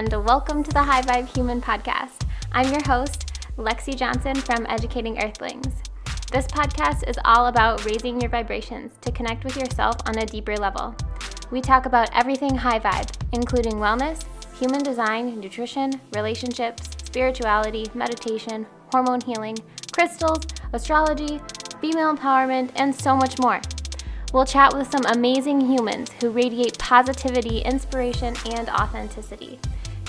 and welcome to the High Vibe Human Podcast. I'm your host, Lexi Johnson from Educating Earthlings. This podcast is all about raising your vibrations to connect with yourself on a deeper level. We talk about everything high vibe, including wellness, human design, nutrition, relationships, spirituality, meditation, hormone healing, crystals, astrology, female empowerment, and so much more. We'll chat with some amazing humans who radiate positivity, inspiration, and authenticity.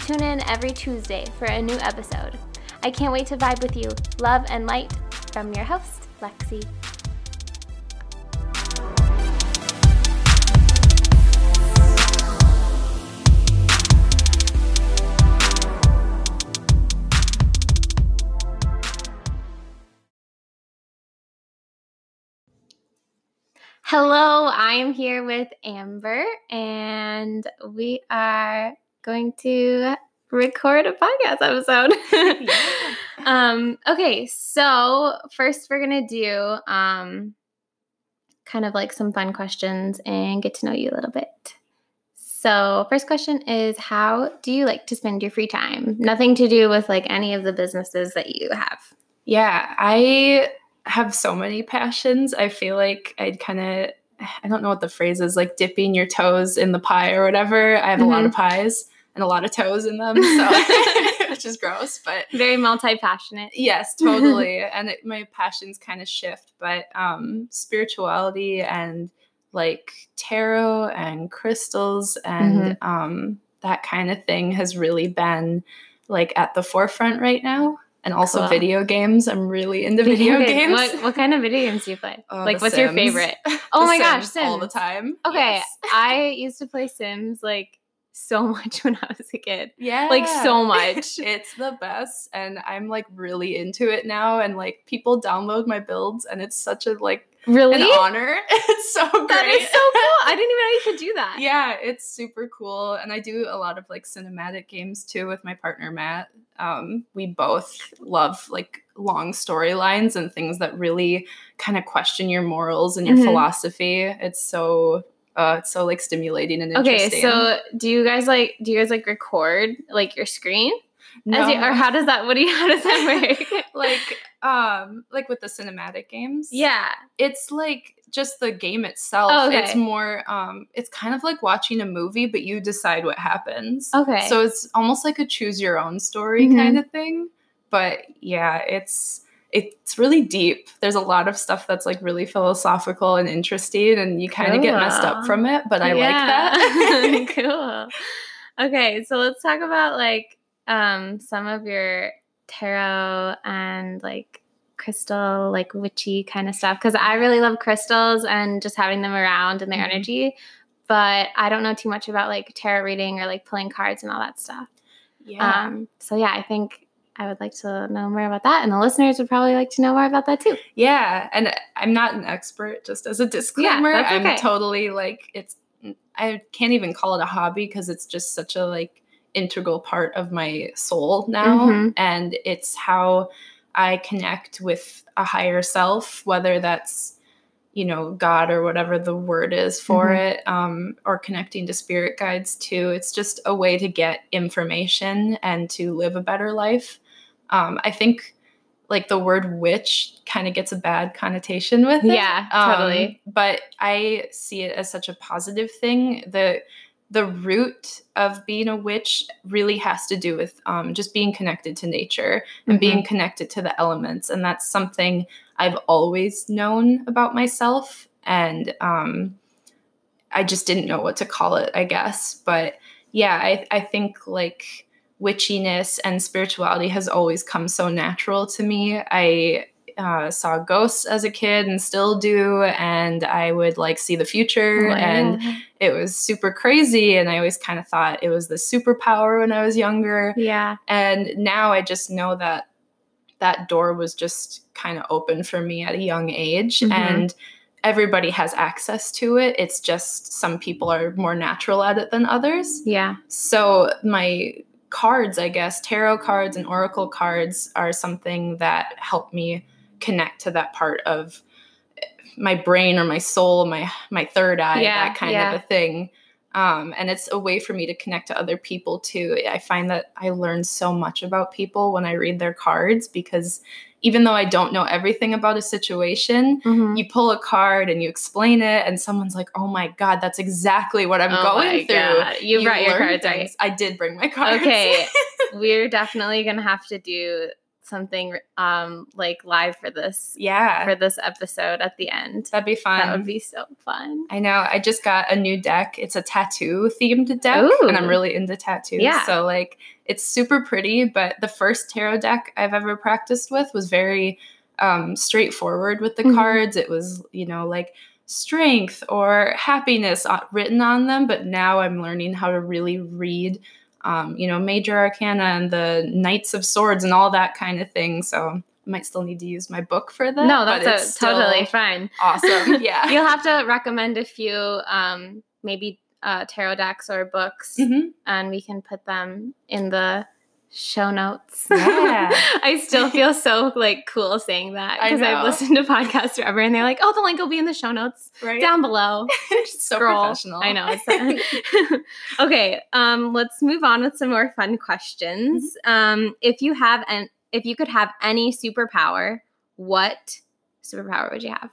Tune in every Tuesday for a new episode. I can't wait to vibe with you. Love and light from your host, Lexi. Hello, I am here with Amber, and we are going to record a podcast episode. yeah. um, okay, so first we're gonna do um, kind of like some fun questions and get to know you a little bit. So, first question is How do you like to spend your free time? Nothing to do with like any of the businesses that you have. Yeah, I have so many passions. I feel like I'd kind of I don't know what the phrase is, like dipping your toes in the pie or whatever. I have mm-hmm. a lot of mm-hmm. pies and a lot of toes in them, so which is gross, but very multi-passionate. Yes, totally. and it, my passions kind of shift, but um spirituality and like tarot and crystals and mm-hmm. um that kind of thing has really been like at the forefront right now and also cool. video games. I'm really into video, video games. What, what, kind of video games do you play? Oh, like, what's Sims. your favorite? Oh my Sims gosh, Sims all the time. Okay, yes. I used to play Sims like so much when I was a kid. Yeah, like so much. it's the best, and I'm like really into it now. And like people download my builds, and it's such a like really an honor. it's so great. That is so cool. I didn't even know you could do that. Yeah, it's super cool, and I do a lot of like cinematic games too with my partner Matt um, we both love like long storylines and things that really kind of question your morals and your mm-hmm. philosophy. It's so uh, it's so like stimulating and interesting. Okay, so do you guys like do you guys like record like your screen? No. You, or how does that what do you how does that work? like um like with the cinematic games. Yeah. It's like just the game itself. Oh, okay. It's more um it's kind of like watching a movie but you decide what happens. Okay. So it's almost like a choose your own story mm-hmm. kind of thing. But yeah, it's it's really deep. There's a lot of stuff that's like really philosophical and interesting and you kind of cool. get messed up from it, but I yeah. like that. cool. Okay, so let's talk about like um some of your tarot and like crystal, like witchy kind of stuff. Because I really love crystals and just having them around and their mm-hmm. energy. But I don't know too much about like tarot reading or like pulling cards and all that stuff. Yeah. Um, so yeah, I think I would like to know more about that, and the listeners would probably like to know more about that too. Yeah, and I'm not an expert. Just as a disclaimer, yeah, okay. I'm totally like it's. I can't even call it a hobby because it's just such a like integral part of my soul now, mm-hmm. and it's how I connect with a higher self, whether that's you know God or whatever the word is for mm-hmm. it, um, or connecting to spirit guides too. It's just a way to get information and to live a better life. Um, I think like the word witch kind of gets a bad connotation with it. Yeah, totally. Um, but I see it as such a positive thing. The the root of being a witch really has to do with um, just being connected to nature and mm-hmm. being connected to the elements. And that's something I've always known about myself. And um, I just didn't know what to call it, I guess. But yeah, I, I think like witchiness and spirituality has always come so natural to me. I uh, saw ghosts as a kid and still do and i would like see the future oh, and it was super crazy and i always kind of thought it was the superpower when i was younger. Yeah. And now i just know that that door was just kind of open for me at a young age mm-hmm. and everybody has access to it. It's just some people are more natural at it than others. Yeah. So my cards i guess tarot cards and oracle cards are something that help me connect to that part of my brain or my soul, my my third eye, yeah, that kind yeah. of a thing. Um, and it's a way for me to connect to other people too. I find that I learn so much about people when I read their cards because even though I don't know everything about a situation, Mhm. you pull a card and you explain it, and someone's like, "Oh my god, that's exactly what I'm Oh going through." God. You brought your cards, right? I did bring my cards. Okay. We're definitely gonna have to do something um like live for this yeah, for this episode at the end. that'd be fun. That would be so fun. I know. I just got a new deck. It's a tattoo themed deck, Ooh. and I'm really into tattoos. Yeah. So like, it's super pretty. But the first tarot deck I've ever practiced with was very um, straightforward with the Mhm. cards. It was you know like strength or happiness uh, written on them. But now I'm learning how to really read. Um, you know, major arcana and the knights of swords and all that kind of thing. So I might still need to use my book for that. no, but that's a, totally fine. awesome. Yeah. You'll have to recommend a few um maybe uh tarot decks or books Mhm. and we can put them in the show notes. Yeah. I still feel so like cool saying that because I've listened to podcasts forever and they're like, "Oh, the link will be in the show notes Right. down below." so Scroll. professional. I know. It's okay. Um, let's move on with some more fun questions. Mm-hmm. Um, if you have an if you could have any superpower, what superpower would you have?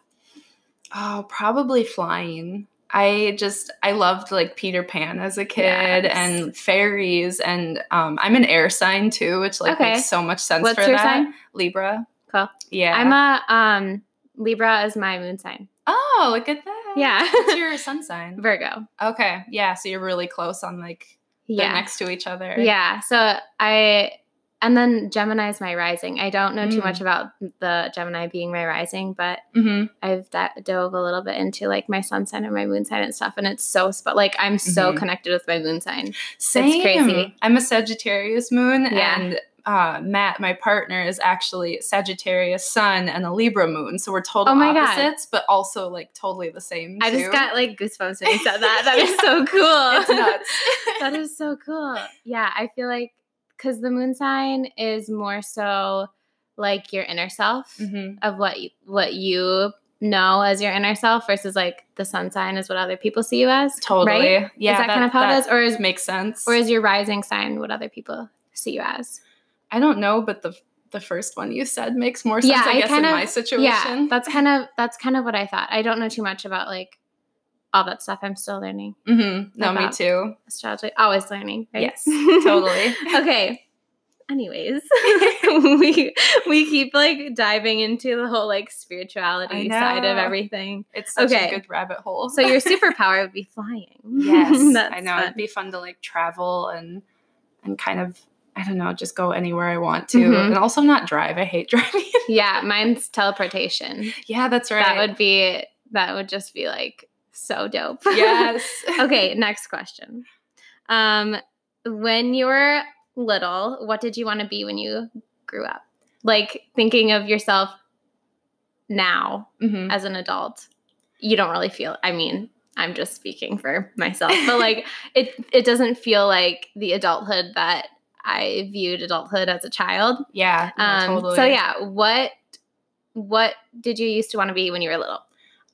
oh, probably flying. I just I loved like Peter Pan as a kid Yes. and fairies and um I'm an air sign too, which like Okay. makes so much sense What's for your that. sign? Libra. Cool. Yeah. I'm a um Libra is my moon sign. oh, look at that. Yeah. What's your sun sign? Virgo. Okay. Yeah. So you're really close on like Yeah. next to each other. Yeah. So I and then Gemini is my rising. I don't know too Mm. much about the Gemini being my rising, but Mm-hmm. I've da- dove a little bit into like my sun sign and my moon sign and stuff, and it's so sp- like I'm so Mhm. connected with my moon sign. Same. crazy. I'm a Sagittarius moon Yeah. and uh, Matt, my partner, is actually Sagittarius sun and a Libra moon. So we're total Oh my God. opposites, but also like totally the same. I just got like goosebumps when you said that. That is so cool. It's that is so cool. Yeah, I feel like because the moon sign is more so like your inner self Mhm. of what you, what you know as your inner self versus like the sun sign is what other people see you as. Totally. Right? Yeah. is that, kind of how it is, or is makes sense. or is your rising sign what other people see you as? I don't know, but the the first one you said makes more sense. Yeah, I I guess in of- my situation. Yeah, that's kind of that's kind of what I thought. I don't know too much about like all that stuff. I'm still learning Mm-hmm. No, me too. astrology. Always learning. Right? Yes, totally. okay. Anyways, we we keep like diving into the whole like spirituality side of everything. It's such Okay. a good rabbit hole. So your superpower would be flying. yes, I know fun. it'd be fun to like travel and and kind of I don't know, just go anywhere I want to, Mhm. and also not drive. I hate driving. Yeah, mine's teleportation. yeah, that's right. That would be that would just be like so dope. yes. okay, next question. Um, when you were little, what did you want to be when you grew up? Like thinking of yourself now Mhm. as an adult, you don't really feel. I mean, I'm just speaking for myself, but like it, it doesn't feel like the adulthood that I viewed adulthood as a child. Yeah, Um, totally. So yeah, what what did you used to want to be when you were little?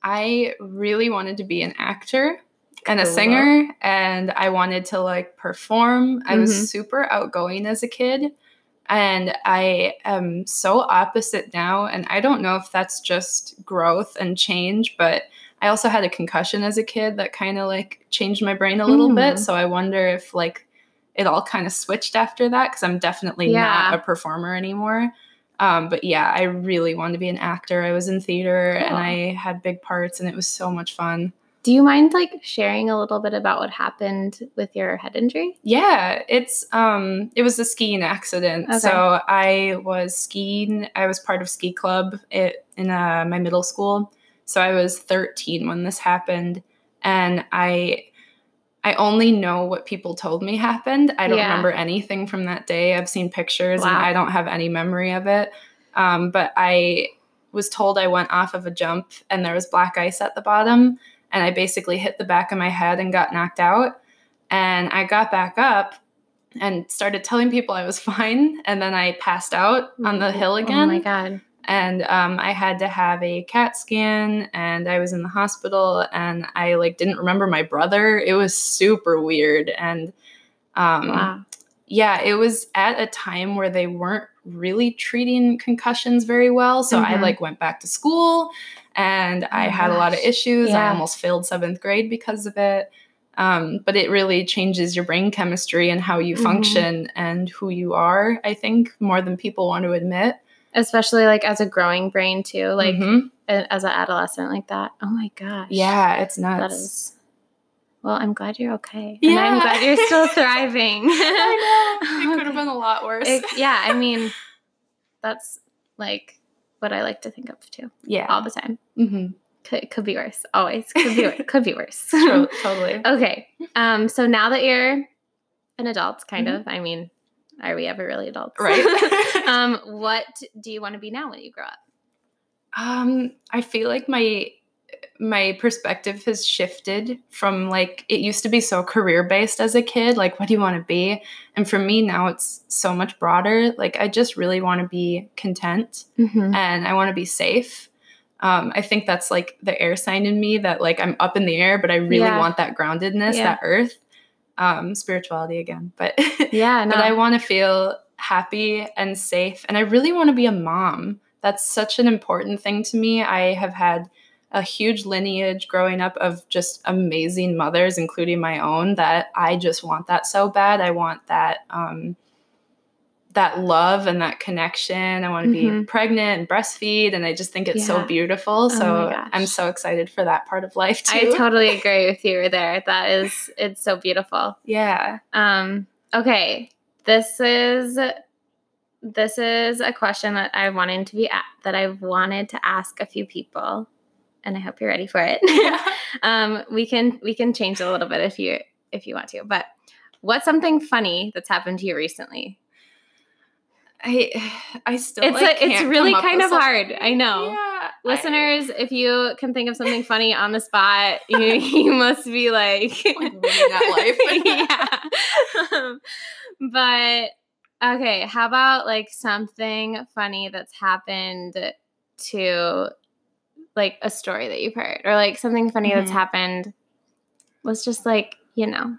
I really wanted to be an actor and a singer, and I wanted to like perform. I Mhm. was super outgoing as a kid, and I am so opposite now. And I don't know if that's just growth and change, but I also had a concussion as a kid that kind of like changed my brain a little Mm. bit. So I wonder if like it all kind of switched after that because I'm definitely Yeah. not a performer anymore. Um, but yeah, I really wanted to be an actor. I was in theater and I had big parts, and it was so much fun. Do you mind like sharing a little bit about what happened with your head injury? Yeah, it's um, it was a skiing accident. Okay. So I was skiing. I was part of ski club it, in uh, my middle school. So I was 13 when this happened, and I. I only know what people told me happened. I don't Yeah. remember anything from that day. I've seen pictures and I don't have any memory of it. Um, but I was told I went off of a jump and there was black ice at the bottom. And I basically hit the back of my head and got knocked out. And I got back up and started telling people I was fine. And then I passed out on the hill again. Oh my god. And um, I had to have a CAT scan, and I was in the hospital, and I like didn't remember my brother. It was super weird, and um, Wow. yeah, it was at a time where they weren't really treating concussions very well. So I Mhm. like went back to school, and I Oh had a lot of gosh. issues. I almost failed seventh grade because of it. Um, but it really changes your brain chemistry and how you Mhm. function and who you are. I think more than people want to admit. Especially like as a growing brain too, like Mhm. as an adolescent like that. Oh my gosh. yeah, it's nuts. That is. Well, I'm glad you're okay. And I'm glad you're still thriving. I know. It could have been a lot worse. It- yeah, I mean, that's like what I like to think of too, yeah. all the time. hmm Could, could be worse. Always could be worse. could be worse. totally. okay. Um. So now that you're an adult, kind Mhm. of. I mean, are we ever really adults? Right. um. What do you want to be now when you grow up? Um, I feel like my my perspective has shifted from like it used to be so career based as a kid, like what do you want to be? And for me now it's so much broader. Like I just really want to be content Mm-hmm. and I want to be safe. Um, I think that's like the air sign in me that like I'm up in the air, but I really Yeah. want that groundedness, Yeah. that earth, um, spirituality again. But Yeah. No. but I want to feel happy and safe. And I really want to be a mom. That's such an important thing to me. I have had a huge lineage growing up of just amazing mothers, including my own, that I just want that so bad. I want that um, that love and that connection. I want to be Mhm. pregnant and breastfeed, and I just think it's Yeah. so beautiful. Oh So gosh. I'm so excited for that part of life too. I totally agree with you there. That is, it's so beautiful. yeah. Um, okay, this is this is a question that I wanted to be a- that I've wanted to ask a few people, and I hope you're ready for it. Yeah. um, we can we can change a little bit if you if you want to, but what's something funny that's happened to you recently? I I still It's like, a, it's really kind of something. hard. I know. Yeah, I- Listeners, if you can think of something funny on the spot, you, you must be like, Like living that life. yeah. Um, but okay, how about like something funny that's happened to like a story that you've heard or like something funny that's Mhm. happened? Let's just like, you know,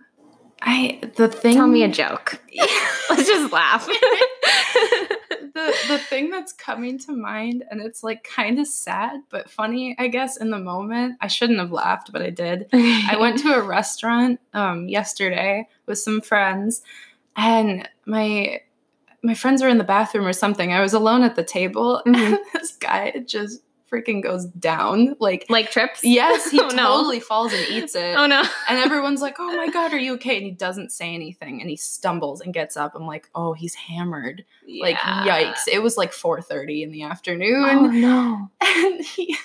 I the thing tell me a joke. Let's just laugh. the the thing that's coming to mind and it's like kind of sad but funny I guess in the moment. I shouldn't have laughed but I did. I went to a restaurant um, yesterday with some friends, and my my friends were in the bathroom or something. I was alone at the table, and Mhm. this guy just freaking goes down. Like, like trips. yes, he Oh, no. totally falls and eats it. Oh no. And everyone's like, "Oh my god, are you okay?" And he doesn't say anything, and he stumbles and gets up. I'm like, "Oh, he's hammered." Like, yikes! It was like 4:30 in the afternoon. Oh no. and he,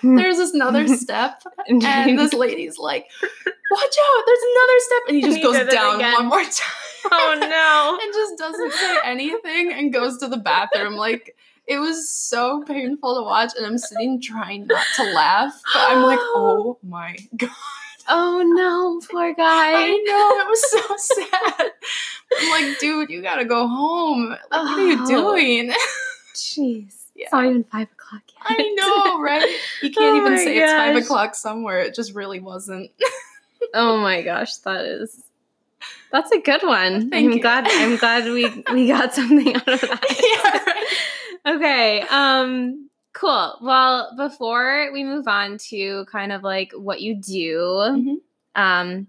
hmm. there's this another step, and this lady's like, "Watch out! There's another step," and he just He goes down again. one more time. oh no. and just doesn't say anything and goes to the bathroom. Like it was so painful to watch, and I'm sitting trying not to laugh, but I'm like, "Oh my god!" Oh no, poor guy. I know it was so sad. I'm like, dude, you gotta go home. Like, what are you Oh. doing? Jeez. Yeah. It's not even five o'clock yet. I know, right? You can't Oh even say it's five o'clock somewhere. It just really wasn't. oh my gosh, that is that's a good one. Thank I'm you. glad I'm glad we we got something out of that. yeah, right. Okay. Um cool. Well, before we move on to kind of like what you do Mhm. um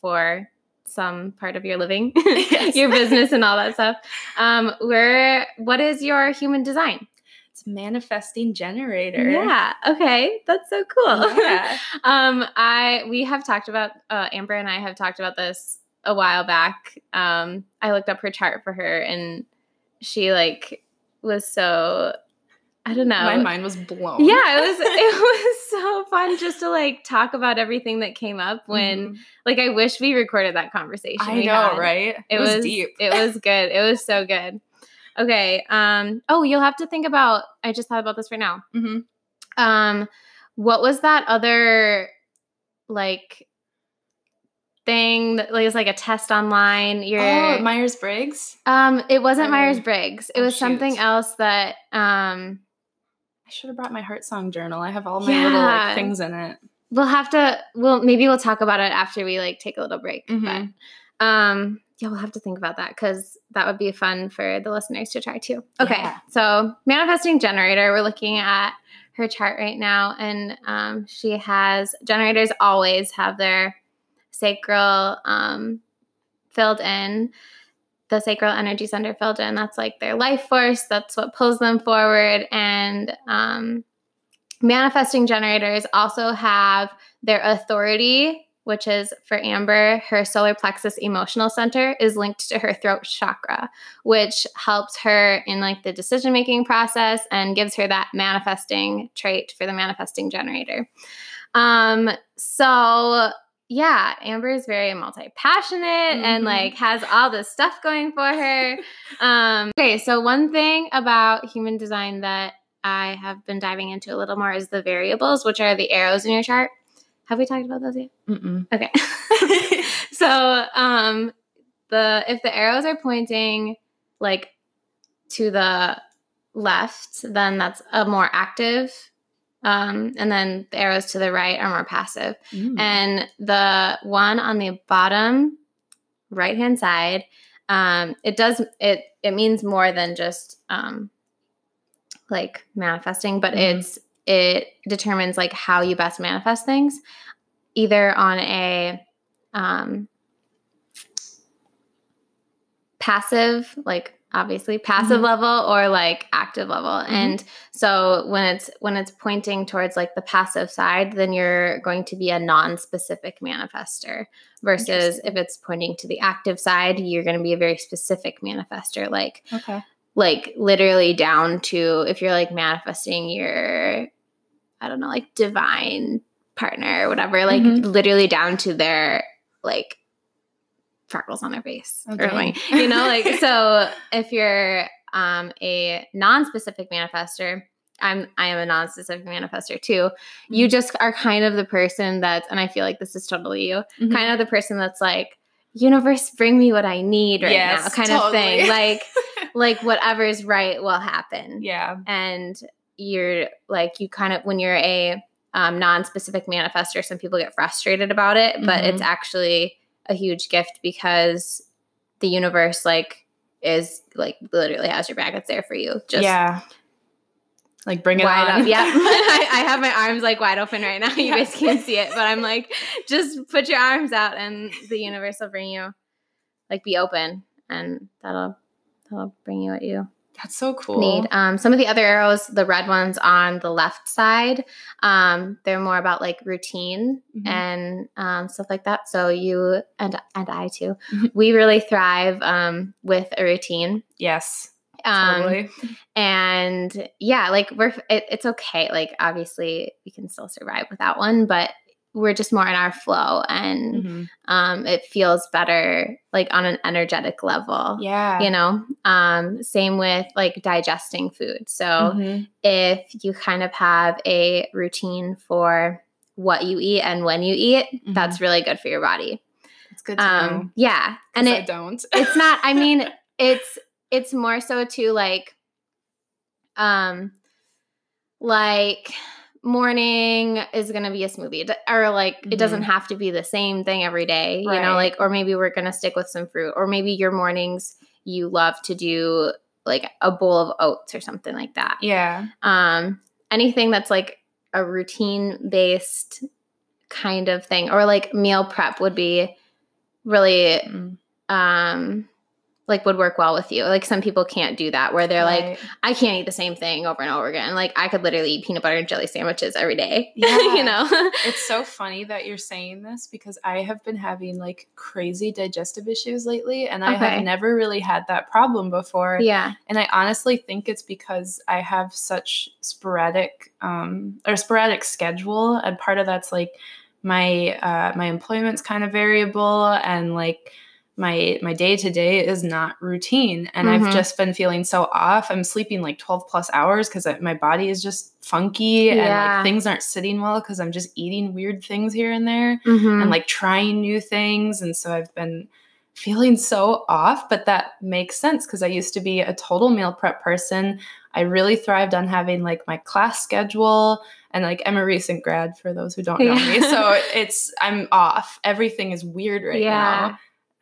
for some part of your living, Yes. your business and all that stuff. Um where what is your human design? It's manifesting generator. Yeah. Okay. That's so cool. Yeah. um, I we have talked about uh, Amber and I have talked about this a while back. Um, I looked up her chart for her, and she like was so I don't know. My mind was blown. yeah, it was it was so fun just to like talk about everything that came up when Mhm. like I wish we recorded that conversation. I know, had. right? It, was, deep. It was good. It was so good. Okay. Um. Oh, you'll have to think about. I just thought about this right now. Mm-hmm. Um, what was that other like thing that like, was like a test online? Your Oh, Myers Briggs. um, it wasn't Oh. Myers Briggs. It Oh, was something else that um I should have brought my heart song journal. I have all my yeah. little like, things in it. We'll have to. We'll maybe we'll talk about it after we like take a little break. Mm-hmm. But um, yeah, we'll have to think about that because that would be fun for the listeners to try too. Okay, yeah. so manifesting generator. We're looking at her chart right now, and um, she has generators always have their sacral um, filled in the sacral energy center filled in. That's like their life force. That's what pulls them forward. And um, manifesting generators also have their authority, which is for Amber, her solar plexus emotional center is linked to her throat chakra, which helps her in like the decision making process and gives her that manifesting trait for the manifesting generator. Um, so yeah, Amber is very multi passionate mm-hmm. and like has all this stuff going for her. um, okay, so one thing about human design that I have been diving into a little more is the variables, which are the arrows in your chart. Have we talked about those yet? Mm-mm. Okay. so um, the if the arrows are pointing like to the left, then that's a more active um, and then the arrows to the right are more passive. Mm. And the one on the bottom right hand side, um, it does it it means more than just um, like manifesting, but mm. it's it determines like how you best manifest things, either on a um, passive like obviously passive mm-hmm. level or like active level mm-hmm. and so when it's when it's pointing towards like the passive side then you're going to be a non-specific manifester versus if it's pointing to the active side you're going to be a very specific manifester like okay like literally down to if you're like manifesting your i don't know like divine partner or whatever like mm-hmm. literally down to their like freckles on their face okay. or something. You know, like so if you're um, a non-specific manifester, I'm I am a non-specific manifester too. Mm-hmm. You just are kind of the person that's and I feel like this is totally you, mm-hmm. kind of the person that's like, universe bring me what I need right yes, now, kind totally. of thing. Like like whatever's right will happen. Yeah. And you're like you kind of when you're a um, non-specific manifester, some people get frustrated about it, but mm-hmm. it's actually a huge gift because the universe like is like literally has your back. It's there for you. Just yeah. Like bring it wide on. Up. Yeah. I, I, have my arms like wide open right now. You yeah. guys can't see it, but I'm like, just put your arms out and the universe will bring you like be open and that'll that'll bring you what you that's so cool. Need um, some of the other arrows, the red ones on the left side. Um, they're more about like routine mm-hmm. and um, stuff like that. So you and and I too, mm-hmm. we really thrive um, with a routine. Yes. Um, totally. And yeah, like we're it, it's okay. Like obviously we can still survive without one, but we're just more in our flow and mm-hmm. um, it feels better like on an energetic level yeah you know um, same with like digesting food so mm-hmm. if you kind of have a routine for what you eat and when you eat mm-hmm. that's really good for your body it's good to um, know. yeah and it, I don't it's not i mean it's it's more so to like um like morning is going to be a smoothie or like mm-hmm. it doesn't mm-hmm. have to be the same thing every day right. you know like or maybe we're going to stick with some fruit or maybe your mornings you love to do like a bowl of oats or something like that yeah um anything that's like a routine based kind of thing or like meal prep would be really mm. um like would work well with you. Like some people can't do that where they're right. like, I can't eat the same thing over and over again. Like I could literally eat peanut butter and jelly sandwiches every day. Yeah. you know? it's so funny that you're saying this because I have been having like crazy digestive issues lately and I okay. have never really had that problem before. Yeah. And I honestly think it's because I have such sporadic um or sporadic schedule and part of that's like my uh my employment's kind of variable and like my my day to day is not routine and mm-hmm. i've just been feeling so off i'm sleeping like 12 plus hours because my body is just funky yeah. and like things aren't sitting well because i'm just eating weird things here and there mm-hmm. and like trying new things and so i've been feeling so off, but that makes sense because I used to be a total meal prep person. I really thrived on having like my class schedule and like I'm a recent grad for those who don't know Yeah. me. So it's I'm off. Everything is weird right Yeah. now.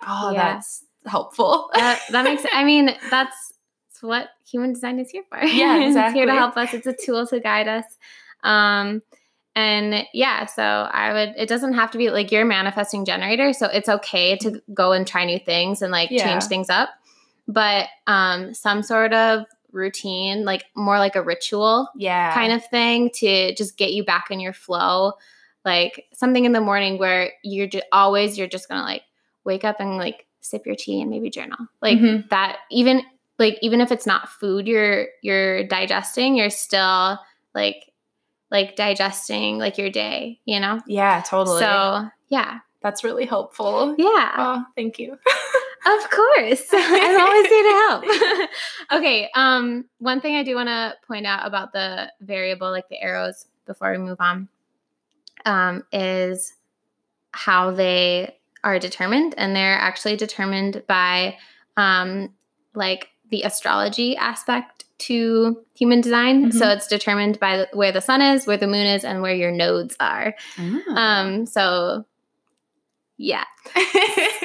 Oh, Yeah. that's helpful. that, that makes I mean, that's, that's what human design is here for. Yeah, it's here to help us. It's a tool to guide us. Um and yeah, so I would it doesn't have to be like you're a manifesting generator, so it's okay to go and try new things and like Yeah. change things up. But um some sort of routine, like more like a ritual yeah. kind of thing to just get you back in your flow. Like something in the morning where you're just always you're just gonna like wake up and like sip your tea and maybe journal. Like Mhm. that even like even if it's not food you're you're digesting, you're still like like digesting like your day, you know? Yeah, totally. So yeah. that's really helpful. Yeah. Oh, thank you. Of course. I'm always here to help. okay. Um, one thing I do want to point out about the variable, like the arrows, before we move on, um, is how they are determined. And they're actually determined by um, like the astrology aspect to human design. So Mhm. it's determined by where the sun is, where the moon is, and where your nodes are. Um, so yeah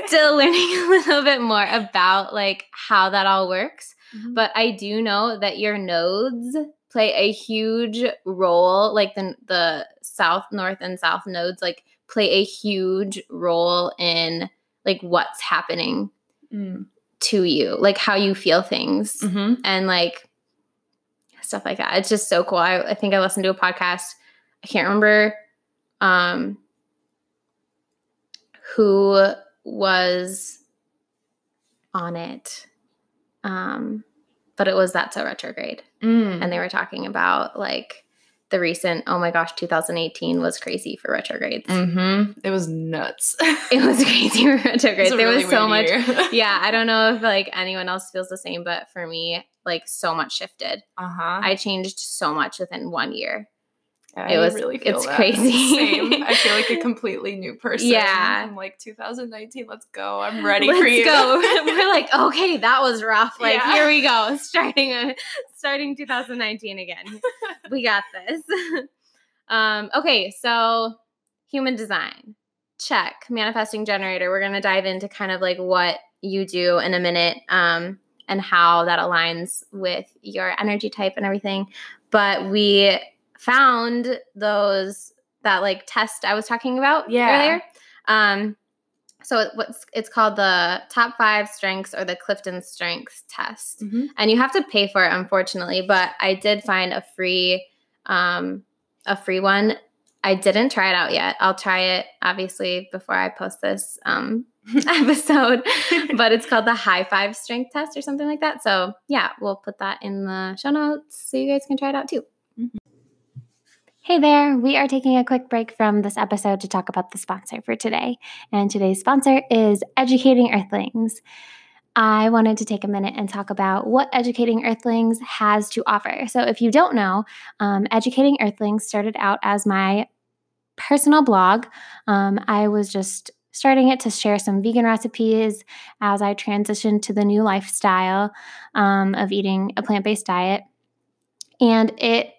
still learning a little bit more about like how that all works Mhm. but i do know that your nodes play a huge role like the the south north and south nodes like play a huge role in like what's happening Mm. to you like how you feel things Mhm. and like stuff like that it's just so cool I, I think i listened to a podcast i can't remember um who was on it um but it was that's a retrograde Mm. and they were talking about like the recent oh my gosh 2018 was crazy for retrogrades Mhm. It was nuts. it was crazy for retrogrades there really was so much year. yeah i don't know if like anyone else feels the same but for me like so much shifted Uh-huh. i changed so much within one year I it was- really it's that. crazy. Same. I feel like a completely new person. Yeah. I'm like 2019. Let's go. I'm ready for you. Let's for you. go. We're like, okay, that was rough. Like, Yeah. here we go. Starting a starting 2019 again. We got this. um, okay, so human design. Check. Manifesting generator. We're gonna dive into kind of like what you do in a minute. Um, and how that aligns with your energy type and everything. But we found those that like test I was talking about Yeah. earlier. Um, so it, what's it's called the top five strengths or the Clifton Strengths test, Mhm. and you have to pay for it, unfortunately. But I did find a free, um, a free one. I didn't try it out yet. I'll try it obviously before I post this um, episode. but it's called the High Five Strength Test or something like that. So yeah, we'll put that in the show notes so you guys can try it out too. Hey there, we are taking a quick break from this episode to talk about the sponsor for today. And today's sponsor is Educating Earthlings. I wanted to take a minute and talk about what Educating Earthlings has to offer. So, if you don't know, um, Educating Earthlings started out as my personal blog. Um, I was just starting it to share some vegan recipes as I transitioned to the new lifestyle um, of eating a plant based diet. And it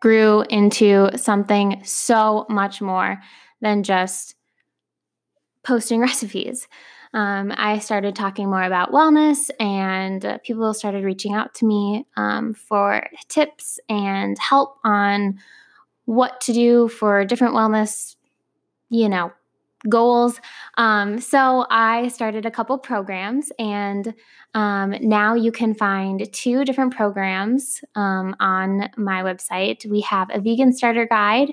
grew into something so much more than just posting recipes. Um, I started talking more about wellness, and uh, people started reaching out to me um, for tips and help on what to do for different wellness, you know, goals. Um, so I started a couple programs, and um, now you can find two different programs um, on my website. We have a vegan starter guide,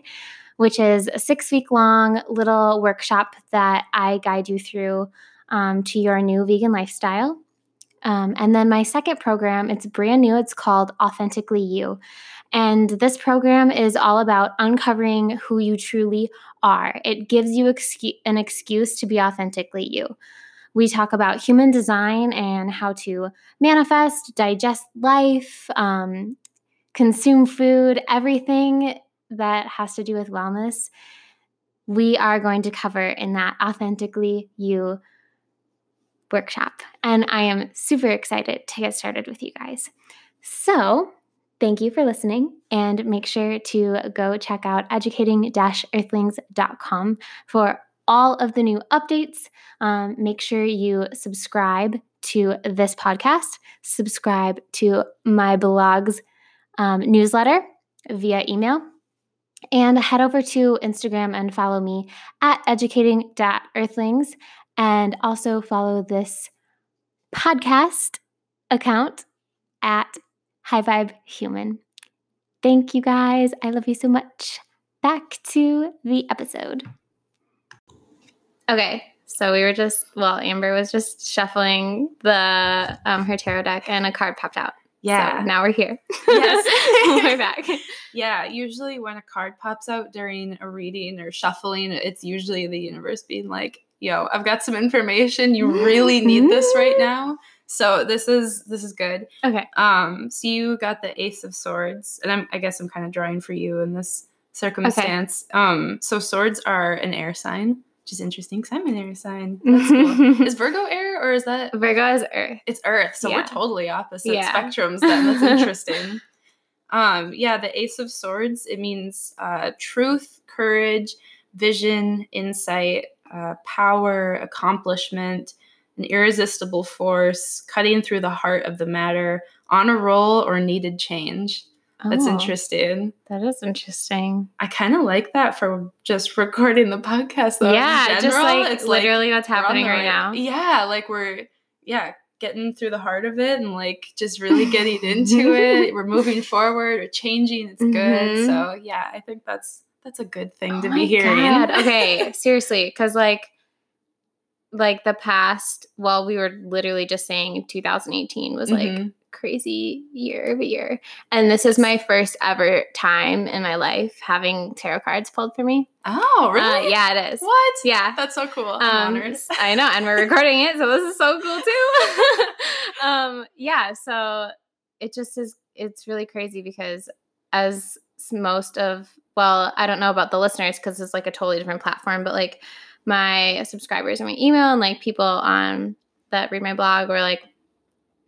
which is a six week long little workshop that I guide you through um, to your new vegan lifestyle. Um, and then my second program, it's brand new. It's called Authentically You. And this program is all about uncovering who you truly are. It gives you an excuse to be authentically you. We talk about human design and how to manifest, digest life, um, consume food, everything that has to do with wellness. We are going to cover in that authentically you workshop. And I am super excited to get started with you guys. So, thank you for listening and make sure to go check out educating earthlings.com for all of the new updates. Um, make sure you subscribe to this podcast, subscribe to my blog's um, newsletter via email, and head over to Instagram and follow me at educating.earthlings and also follow this podcast account at High Vibe Human. Thank you guys. I love you so much. Back to the episode. Okay, so we were just well, Amber was just shuffling the um, her tarot deck, and a card popped out. Yeah. So now we're here. Yes. we're back. Yeah, usually when a card pops out during a reading or shuffling, it's usually the universe being like, "Yo, I've got some information. You really need this right now." So this is this is good. Okay. Um, so you got the Ace of Swords, and I'm, I guess I'm kind of drawing for you in this circumstance. Um, so swords are an air sign, which is interesting because I'm an air sign. That's cool. is Virgo air or is that Virgo is Earth. it's Earth? So Yeah. we're totally opposite Yeah. spectrums. Then that's interesting. um, yeah, the Ace of Swords. It means uh, truth, courage, vision, insight, uh, power, accomplishment, an irresistible force, cutting through the heart of the matter, on a roll or needed change. That's Oh, interesting. That is interesting. I kind of like that for just recording the podcast, though. yeah, just like It's literally what's happening right now. Yeah, like we're yeah getting through the heart of it and like just really getting into it. We're moving forward. We're changing. It's good. Mhm. So yeah, I think that's that's a good thing to Oh be my hearing. God. Okay, seriously, because like, like the past. Well, we were literally just saying 2018 was like Mhm. crazy year of a year, and this is my first ever time in my life having tarot cards pulled for me. Oh, Uh, really? yeah, it is. What? Yeah. That's so cool. Um, honored. I know, and we're recording it, so this is so cool too. um, yeah, so it just is. It's really crazy because as most of well, I don't know about the listeners because it's like a totally different platform, but like my subscribers and my email and like people on that read my blog or like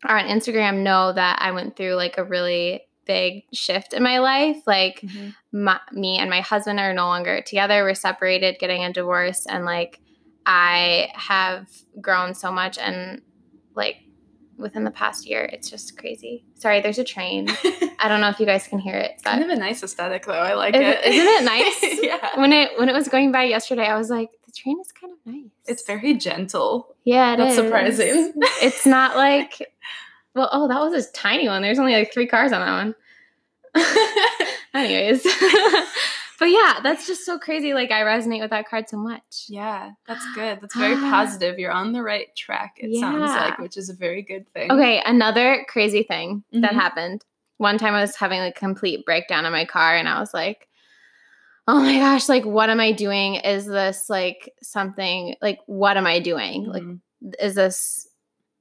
are on Instagram know that I went through like a really big shift in my life. Like Mhm. my, me and my husband are no longer together. We're separated, getting a divorce, and like I have grown so much and like within the past year, it's just crazy. Sorry, there's a train. I don't know if you guys can hear it, but kind of a nice aesthetic though. I like Is it. isn't it nice? yeah. when it when it was going by yesterday, I was like, train is kind of nice. It's very gentle. yeah, it That's is. surprising. It's not like well, oh, that was a tiny one. There's only like three cars on that one. Anyways. but yeah, that's just so crazy. Like I resonate with that card so much. yeah, that's good. That's very positive. You're on the right track, it sounds like, which is a very good thing. Okay, another crazy thing that Mhm. happened. One time I was having a complete breakdown in my car and I was like, oh my gosh, like what am I doing? Is this like something like what am I doing? Like Mhm. is this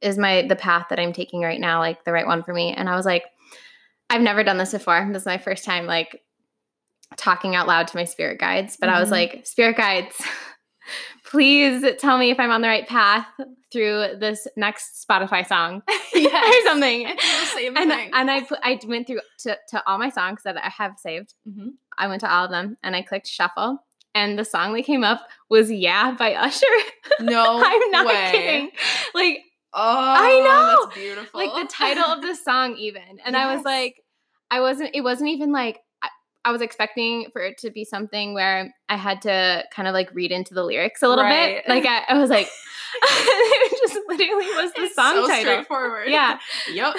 is my the path that I'm taking right now like the right one for me? And I was like, I've never done this before. This is my first time like talking out loud to my spirit guides, but I was Mhm. like, spirit guides, please tell me if I'm on the right path through this next Spotify song or something. I feel the same And, thing. and I put, I went through to, to all my songs that I have saved. Mhm. I went to all of them and I clicked shuffle. And the song that came up was Yeah by Usher. No I'm not way. kidding. Like Oh, I know. That's beautiful. like the title of the song even and i was like i wasn't it wasn't even like I, was expecting for it to be something where i had to kind of like read into the lyrics a little Right. bit like i, I was like it just literally was the It's song so title. straightforward. yeah. Yep.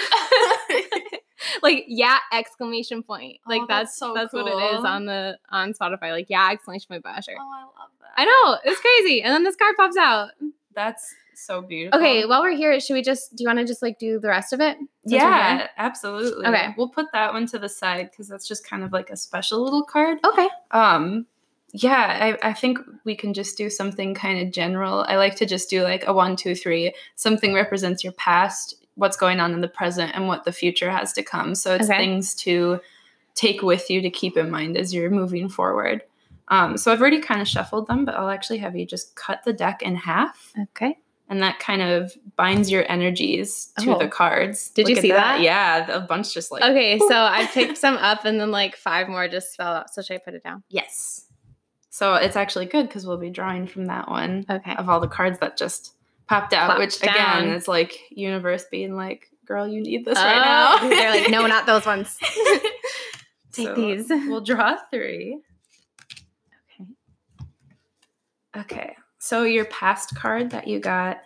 like yeah exclamation point. Like Oh, that's that's so that's what it is on the on spotify. Like yeah exclamation point by usher. Oh, I love that. i know it's crazy. And then this card pops out. That's so beautiful. okay while we're here should we just do you want to just like do the rest of it since we're here? Yeah, absolutely. Okay. We'll put that one to the side because that's just kind of like a special little card. okay Um, yeah, I, I think we can just do something kind of general. I like to just do like a one, two, three. Something represents your past, what's going on in the present, and what the future has to come. So it's Okay. things to take with you to keep in mind as you're moving forward. Um, so I've already kind of shuffled them, but I'll actually have you just cut the deck in half. okay and that kind of binds your energies to Oh. the cards. Did you see that? Yeah, a bunch just like Okay, so I picked some up and then like five more just fell out. So should I put it down? yes. So it's actually good because we'll be drawing from that one Okay. of all the cards that just popped out, Plopped which down. again is like universe being like, "Girl, you need this Oh, right now." they're like, no, not those ones. Take So these. We'll draw three. Okay. Okay. So your past card that you got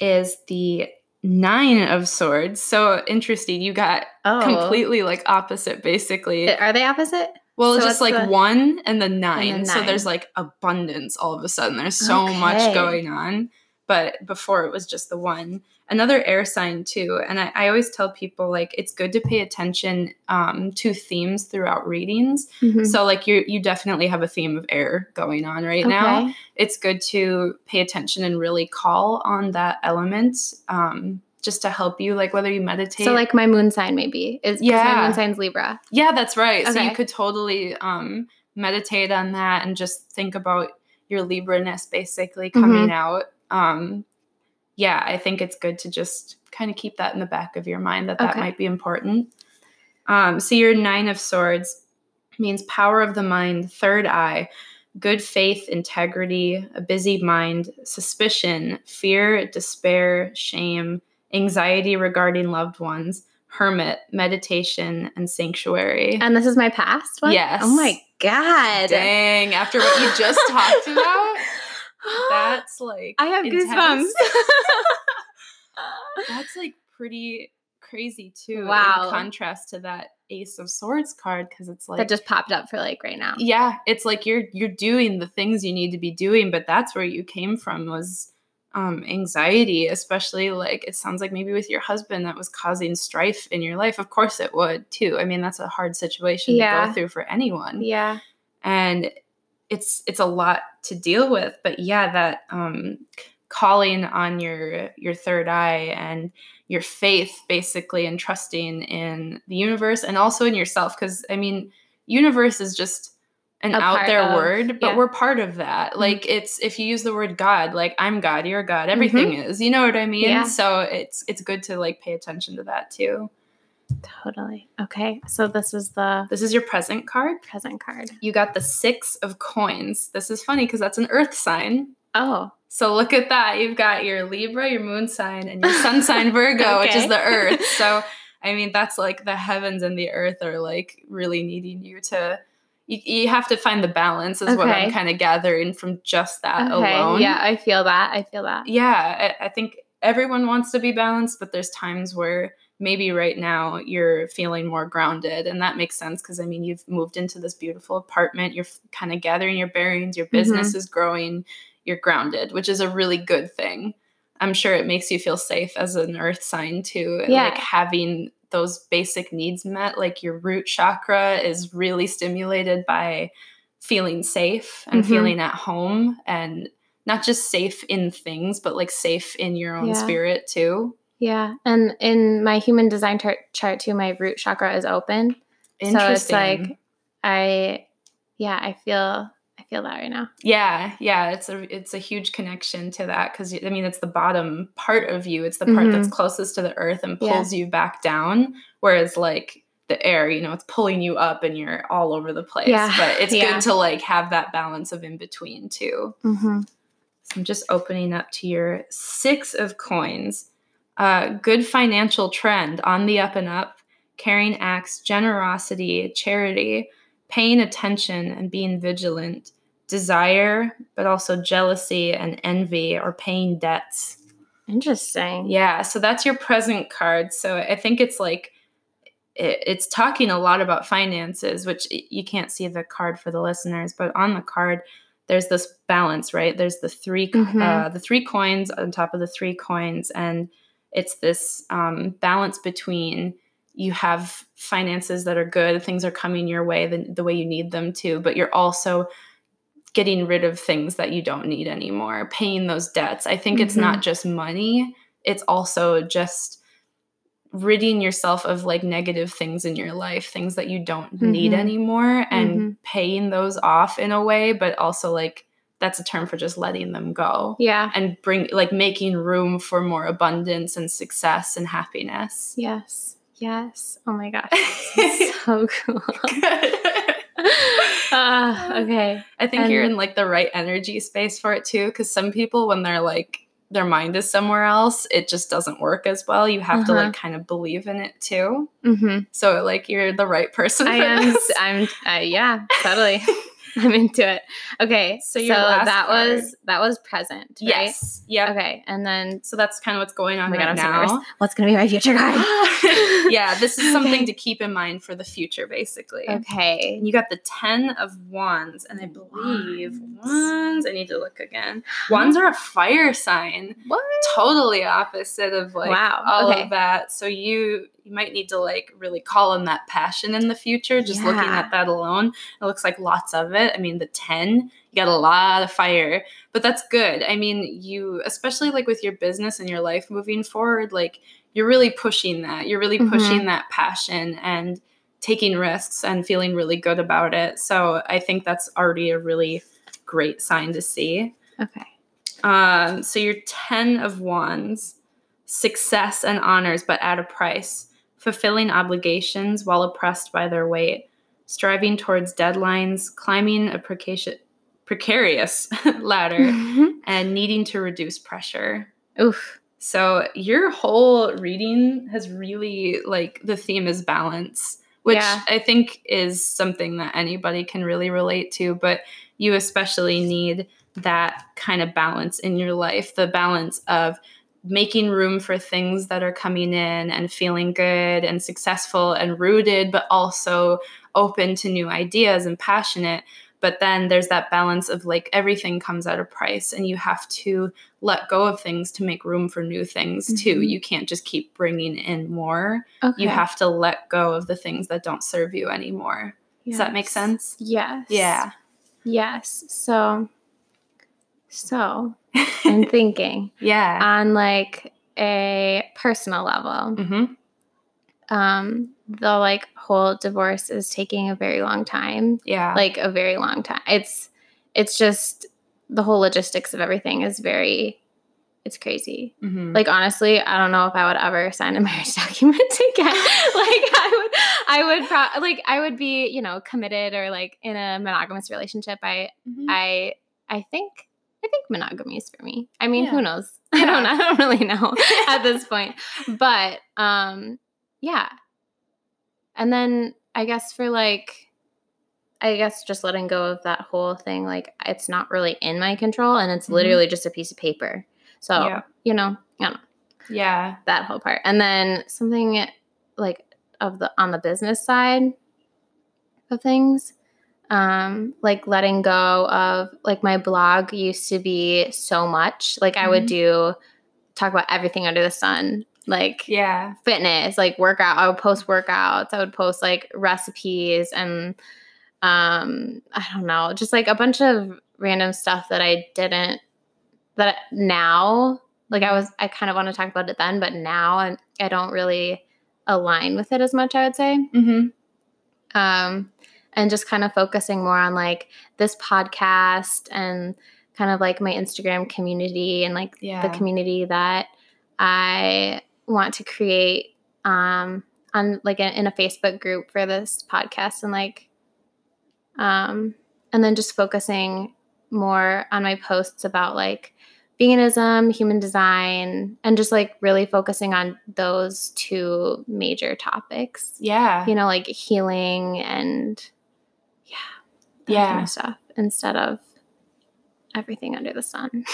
is the nine of swords. So interesting. You got Oh, completely like opposite, basically. Eh, are they opposite? well, so just like the- one and the nine. So nine. there's like abundance all of a sudden. There's so much going on. But before it was just the one. Another air sign too. And I, I always tell people like it's good to pay attention um, to themes throughout readings. Mhm. So like you you definitely have a theme of air going on right now. It's good to pay attention and really call on that element um, just to help you, like whether you meditate. So like my moon sign maybe is Yeah. my moon sign's Libra. yeah, that's right. So you could totally um, meditate on that and just think about your Libra-ness basically coming Mm-hmm. out. Um, yeah, I think it's good to just kind of keep that in the back of your mind that that Okay. might be important. Um, so your nine of swords means power of the mind, third eye, good faith, integrity, a busy mind, suspicion, fear, despair, shame, anxiety regarding loved ones, hermit, meditation, and sanctuary. And this is my past one? Yes. Oh my god. Dang, after what you just talked about, that's like I have intense. goosebumps. That's like pretty crazy too. Wow. In contrast to that Ace of Swords card, because it's like that just popped up for like right now. yeah, it's like you're you're doing the things you need to be doing, but that's where you came from was um anxiety, especially like it sounds like maybe with your husband that was causing strife in your life. Of course it would too. I mean, that's a hard situation to go through for anyone Yeah. and it's it's a lot to deal with but yeah that um calling on your your third eye and your faith basically and trusting in the universe and also in yourself because i mean universe is just an A out there of- word but yeah. we're part of that like it's if you use the word god like i'm god you're god everything is you know what i mean Mm-hmm. Yeah. so it's it's good to like pay attention to that too Totally. Okay. So this is the this is your present card present card. you got the six of coins this is funny because that's an earth sign Oh. So look at that. You've got your Libra, your moon sign, and your sun sign Virgo, which is Okay. the earth. So I mean that's like the heavens and the earth are like really needing you to you, you have to find the balance is what I'm Okay. kind of gathering from just that Okay. alone. Yeah, I feel that. I feel that. Yeah, I, I think everyone wants to be balanced, but there's times where maybe right now you're feeling more grounded and that makes sense because i mean you've moved into this beautiful apartment you're kind of gathering your bearings your business is growing you're grounded which is a really good thing i'm sure it makes you feel safe as an earth sign too Yeah. like having those basic needs met like your root chakra is really stimulated by feeling safe and Mhm. feeling at home and not just safe in things but like safe in your own Yeah. spirit too Yeah. And in my human design chart, chart too, my root chakra is open. Interesting. So it's like I yeah, I feel I feel that right now. yeah yeah it's a it's a huge connection to that because i mean it's the bottom part of you it's the part Mhm. that's closest to the earth and Yeah. pulls you back down whereas like the air you know it's pulling you up and you're all over the place Yeah, but it's yeah. good to like have that balance of in between too Mm-hmm. So I'm just opening up to your six of coins. Uh, good financial trend on the up and up, carrying acts, generosity, charity, paying attention and being vigilant, desire, but also jealousy and envy or paying debts. Interesting. Yeah, so that's your present card. So I think it's like it, it's talking a lot about finances, which you can't see the card for the listeners, but on the card there's this balance, right? There's the 3 co- Mhm. uh, the three coins on top of the three coins, and it's this um, balance between you have finances that are good, things are coming your way the, the way you need them to, but you're also getting rid of things that you don't need anymore, paying those debts. I think it's Mhm. not just money, it's also just ridding yourself of like negative things in your life, things that you don't need Mhm. anymore, and Mhm. paying those off in a way, but also like that's a term for just letting them go. Yeah. And bring like making room for more abundance and success and happiness. Yes. Yes. Oh my gosh. so cool. uh, okay. I think and, you're in like the right energy space for it too. Cause some people, when they're like, their mind is somewhere else, it just doesn't work as well. You have uh-huh. to like uh-huh. kind of believe in it too. Mm-hmm. So like you're the right person. I am. This. I'm. Uh, yeah. Totally. I'm into it. Okay, so, so that card. was that was present, right? Yes. Yeah. Okay, and then so that's kind of what's going oh on oh right God, now. What's going to be my future card? yeah, this is something okay. to keep in mind for the future, basically. Okay. You got the ten of wands, and I believe wands. wands I need to look again. Wands are a fire sign. What? Totally opposite of like wow. all okay. of that. So you you might need to like really call in that passion in the future just yeah. looking at that alone. It looks like lots of it. I mean the 10 you got a lot of fire but that's good. I mean you especially like with your business and your life moving forward like you're really pushing that. You're really mm-hmm. pushing that passion and taking risks and feeling really good about it. So i think that's already a really great sign to see. Okay. Um so you're 10 of wands success and honors but at a price fulfilling obligations while oppressed by their weight, striving towards deadlines, climbing a precarious, precarious ladder, mm-hmm. and needing to reduce pressure. Oof. So your whole reading has really like the theme is balance, which yeah. I think is something that anybody can really relate to, but you especially need that kind of balance in your life, the balance of making room for things that are coming in and feeling good and successful and rooted, but also open to new ideas and passionate. But then there's that balance of like everything comes at a price, and you have to let go of things to make room for new things mm-hmm. too. You can't just keep bringing in more. Okay. You have to let go of the things that don't serve you anymore. Yes. Does that make sense? Yes. Yeah. Yes. So, so I'm thinking. yeah. On like a personal level. Mm-hmm. Um, the like whole divorce is taking a very long time. Yeah. Like a very long time. It's it's just the whole logistics of everything is very it's crazy. Mm-hmm. Like honestly, I don't know if I would ever sign a marriage document again. like I would, I would pro- like I would be, you know, committed or like in a monogamous relationship. I, mm-hmm. I, I think I think monogamy is for me. I mean, yeah. who knows? Yeah. I don't I don't really know at this point. But um yeah. And then I guess for like I guess just letting go of that whole thing like it's not really in my control and it's mm-hmm. literally just a piece of paper. So, yeah. you know, know. Yeah. That whole part. And then something like of the on the business side of things um, like letting go of like my blog used to be so much. Like I would mm-hmm. do talk about everything under the sun, like yeah, fitness, like workout. I would post workouts. I would post like recipes and um, I don't know, just like a bunch of random stuff that I didn't that now like I was I kind of want to talk about it then, but now I, I don't really align with it as much. I would say. Mm-hmm. Um, and just kind of focusing more on like this podcast and kind of like my Instagram community and like yeah. the community that I want to create um on like a, in a Facebook group for this podcast and like um and then just focusing more on my posts about like veganism, human design, and just like really focusing on those two major topics. Yeah. You know, like healing and yeah kind of stuff instead of everything under the sun.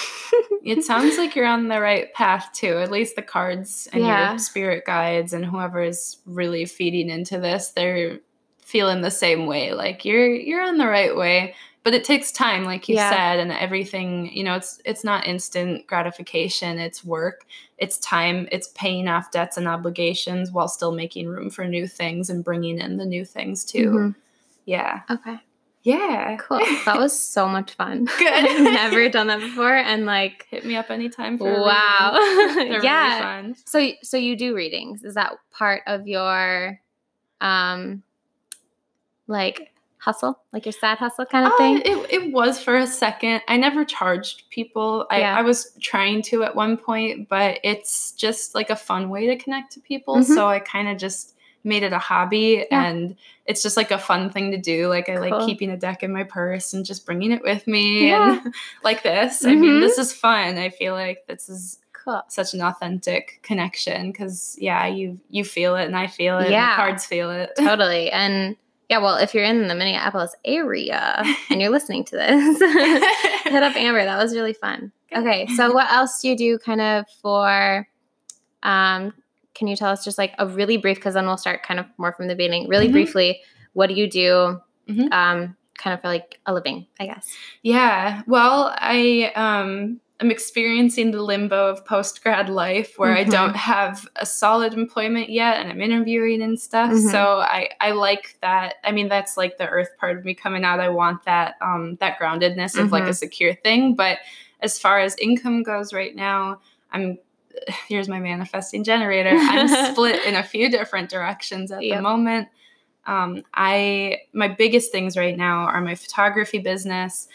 it sounds like you're on the right path too. At least the cards and yeah. your spirit guides and whoever is really feeding into this, they're feeling the same way. Like you're you're on the right way. But it takes time, like you yeah. said, and everything, you know, it's it's not instant gratification. It's work. It's time. It's paying off debts and obligations while still making room for new things and bringing in the new things too. Mm-hmm. Yeah. Okay. Yeah. Cool. That was so much fun. Good. I've never done that before and like hit me up anytime for Wow. yeah. Really so so you do readings. Is that part of your um like hustle, like your side hustle kind of Uh, thing? it, it was for a second. I never charged people. I, Yeah. I was trying to at one point, but it's just like a fun way to connect to people. Mhm. So I kind of just made it a hobby Yeah. and it's just like a fun thing to do. Like I Cool. like keeping a deck in my purse and just bringing it with me Yeah. and like this. I mean, this is fun. I feel like this is cool. such an authentic connection because yeah, you you feel it and I feel it. Yeah. Cards feel it. Totally. And yeah, well, if you're in the Minneapolis area and you're listening to this, hit up Amber. That was really fun. Okay, so what else do you do kind of for um can you tell us just like a really brief because then we'll start kind of more from the beginning. Really Mhm. briefly, what do you do Mhm. um kind of for like a living, I guess. Yeah. Well, I um am experiencing the limbo of post grad life where I Mhm. don't have a solid employment yet and I'm interviewing and stuff. Mhm. So I I like that. I mean, that's like the earth part of me coming out. I want that um that groundedness of like a secure thing, but as far as income goes right now, I'm here's my manifesting generator. I'm split in a few different directions at Yep. the moment. Um, I my biggest things right now are my photography business,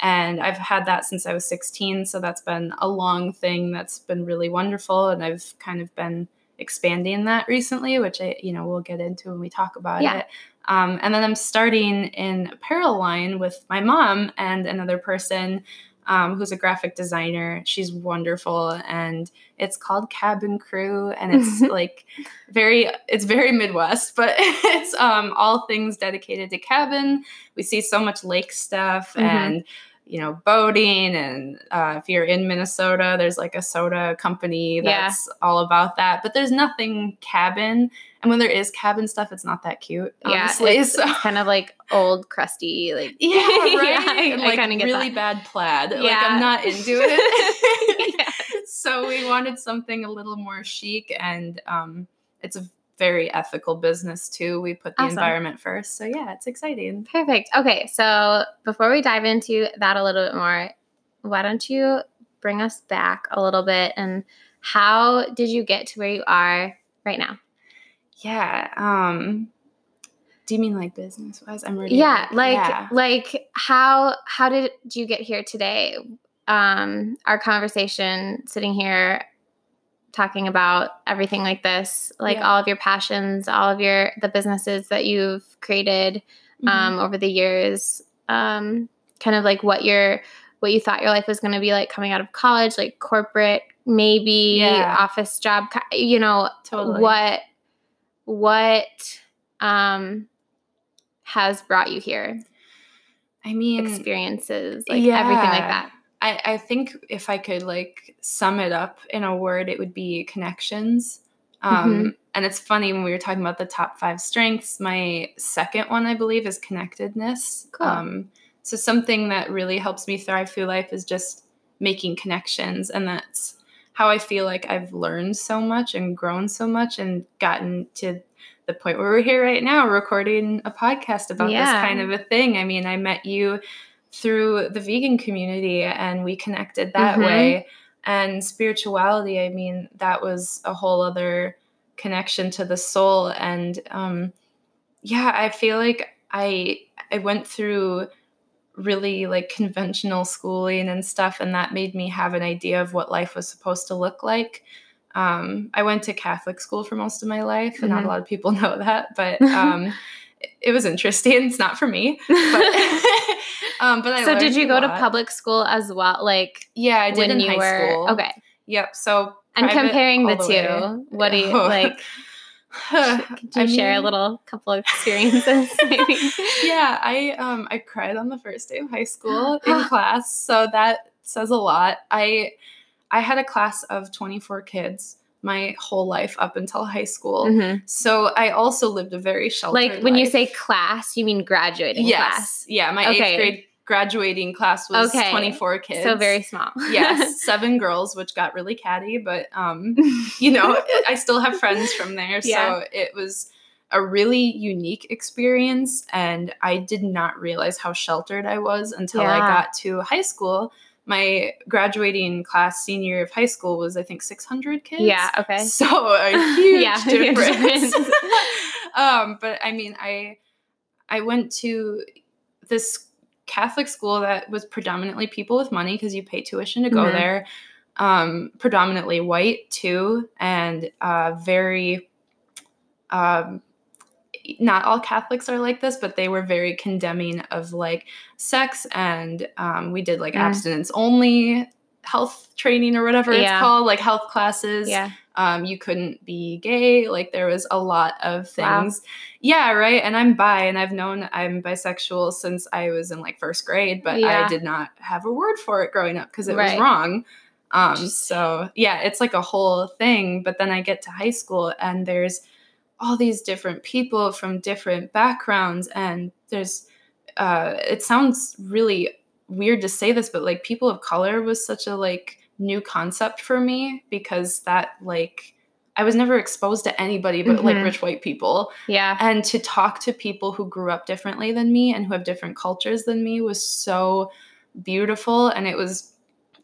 and I've had that since I was 16. So that's been a long thing that's been really wonderful, and I've kind of been expanding that recently, which I you know we'll get into when we talk about Yeah. it. Um, and then I'm starting in apparel line with my mom and another person um, who's a graphic designer. She's wonderful, and it's called Cabin Crew, and it's like very it's very Midwest, but it's um, all things dedicated to cabin. We see so much lake stuff Mhm. and you know boating, and uh, if you're in Minnesota, there's like a soda company Yeah. that's all about that. But there's nothing cabin, and when there is cabin stuff, it's not that cute. Yeah, honestly. it's, so kind of like old, crusty, like yeah, right. I, and I like get really that. bad plaid. Like Yeah. I'm not into it. Yeah. So we wanted something a little more chic, and um, it's a very ethical business too. We put the Awesome. environment first. So yeah, it's exciting. Perfect. Okay, so before we dive into that a little bit more, why don't you bring us back a little bit and how did you get to where you are right now? Yeah. Um, do you mean like business wise? I'm ready. Yeah, like yeah. like how how did you get here today? Um our conversation sitting here talking about everything like this, like Yeah. all of your passions, all of your the businesses that you've created Mhm. um, over the years um, kind of like what your what you thought your life was going to be like coming out of college like corporate maybe Yeah. office job you know Totally. what what um has brought you here I mean, experiences like everything like that I, I think if I could like sum it up in a word, it would be connections. Um, Mm-hmm. And it's funny when we were talking about the top five strengths. My second one, I believe, is connectedness. Cool. Um, so something that really helps me thrive through life is just making connections, and that's how I feel like I've learned so much and grown so much and gotten to the point where we're here right now recording a podcast about this kind of a thing. I mean, I met you through the vegan community and we connected that Mhm. way. And spirituality, I mean, that was a whole other connection to the soul. And um, yeah, I feel like I I went through really like conventional schooling and stuff, and that made me have an idea of what life was supposed to look like. Um, I went to Catholic school for most of my life, and not Mhm. a lot of people know that, but um, it- was interesting. It's not for me, but um, but I so did you go to public school as well like Yeah, I did when in you high were school. okay Yep. So and comparing the all two way. what do you like could you I share a little couple of experiences maybe yeah, I um I cried on the first day of high school in class, so that says a lot. I I had a class of 24 kids my whole life up until high school. Mhm. So I also lived a very sheltered like when you say class you mean graduating yes. class Yeah, my Okay. 8th grade graduating class was Okay. 24 kids. so very small yes, seven girls, which got really catty, but um you know, I still have friends from there. Yeah. So it was a really unique experience. And I did not realize how sheltered I was until I got to high school. My graduating class senior year of high school was, I think, 600 kids. yeah okay So a huge Yeah, huge difference. difference. um, but I mean, I I went to this Catholic school that was predominantly people with money because you pay tuition to go Mhm. there. Um, predominantly white too, and uh, very. Um, not all Catholics are like this, but they were very condemning of like sex, and um, we did like Mm. abstinence only health training or whatever it's called, like health classes Yeah. um, you couldn't be gay like there was a lot of Wow. things yeah right and i'm bi and i've known i'm bisexual since i was in like first grade but Yeah. i did not have a word for it growing up because it Right. was wrong um, so yeah it's like a whole thing but then i get to high school and there's all these different people from different backgrounds and there's uh, it sounds really weird to say this but like people of color was such a like new concept for me because that like I was never exposed to anybody but like Mhm. rich white people Yeah. and to talk to people who grew up differently than me and who have different cultures than me was so beautiful and it was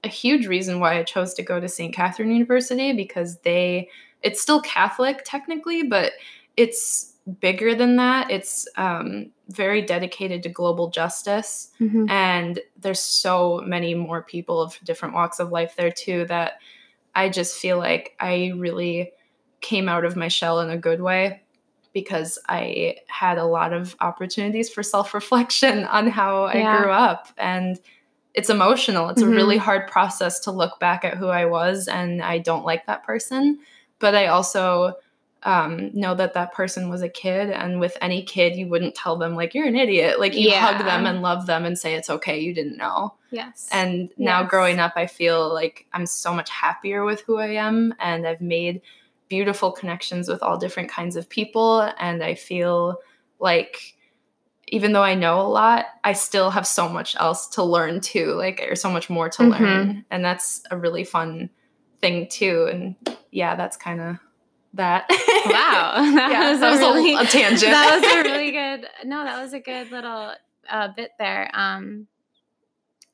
a huge reason why I chose to go to St. Catherine University because they it's still Catholic technically but it's bigger than that it's um, very dedicated to global justice Mhm. and there's so many more people of different walks of life there too that I just feel like I really came out of my shell in a good way because I had a lot of opportunities for self-reflection on how I grew up and it's emotional. It's Mhm. a really hard process to look back at who I was and I don't like that person, but I also um, know that that person was a kid and with any kid you wouldn't tell them like you're an idiot like you hug them and love them and say it's okay you didn't know Yes. and now Yes. growing up i feel like i'm so much happier with who i am and i've made beautiful connections with all different kinds of people and i feel like even though i know a lot i still have so much else to learn too like or so much more to Mhm. learn and that's a really fun thing too and yeah that's kind of that. Wow. That yeah, was that a was really a, tangent. that was a really good no that was a good little uh, bit there. Um,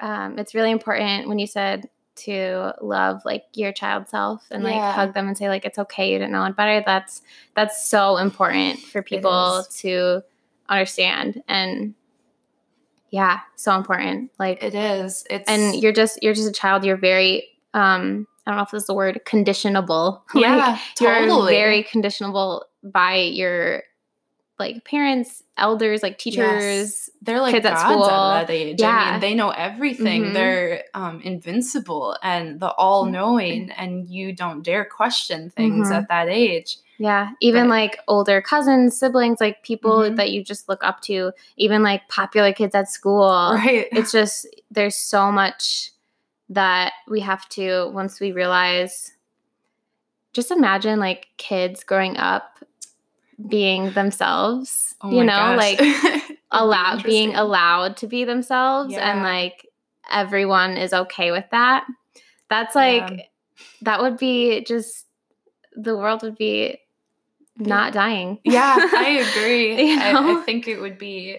um, it's really important when you said to love like your child self and like Yeah. hug them and say like it's okay you didn't know it. Better that's that's so important for people to understand and yeah so important like it is. It's and you're just you're just a child. You're very um i don't know if this is the word conditionable Like, yeah you're totally very conditionable by your like parents, elders, like teachers. Yes. They're like kids at gods school. at that age. I Yeah. mean, they know everything. Mhm. They're um, invincible and the all knowing, and you don't dare question things Mhm. at that age. Yeah, even But- like older cousins, siblings, like people Mhm. that you just look up to, even like popular kids at school. right. It's just there's so much that we have to once we realize just imagine like kids growing up being themselves, Oh you my know, gosh. like be allowed being allowed to be themselves and like everyone is okay with that that's like Yeah. that would be just the world would be not dying Yeah, I agree. You I, I think it would be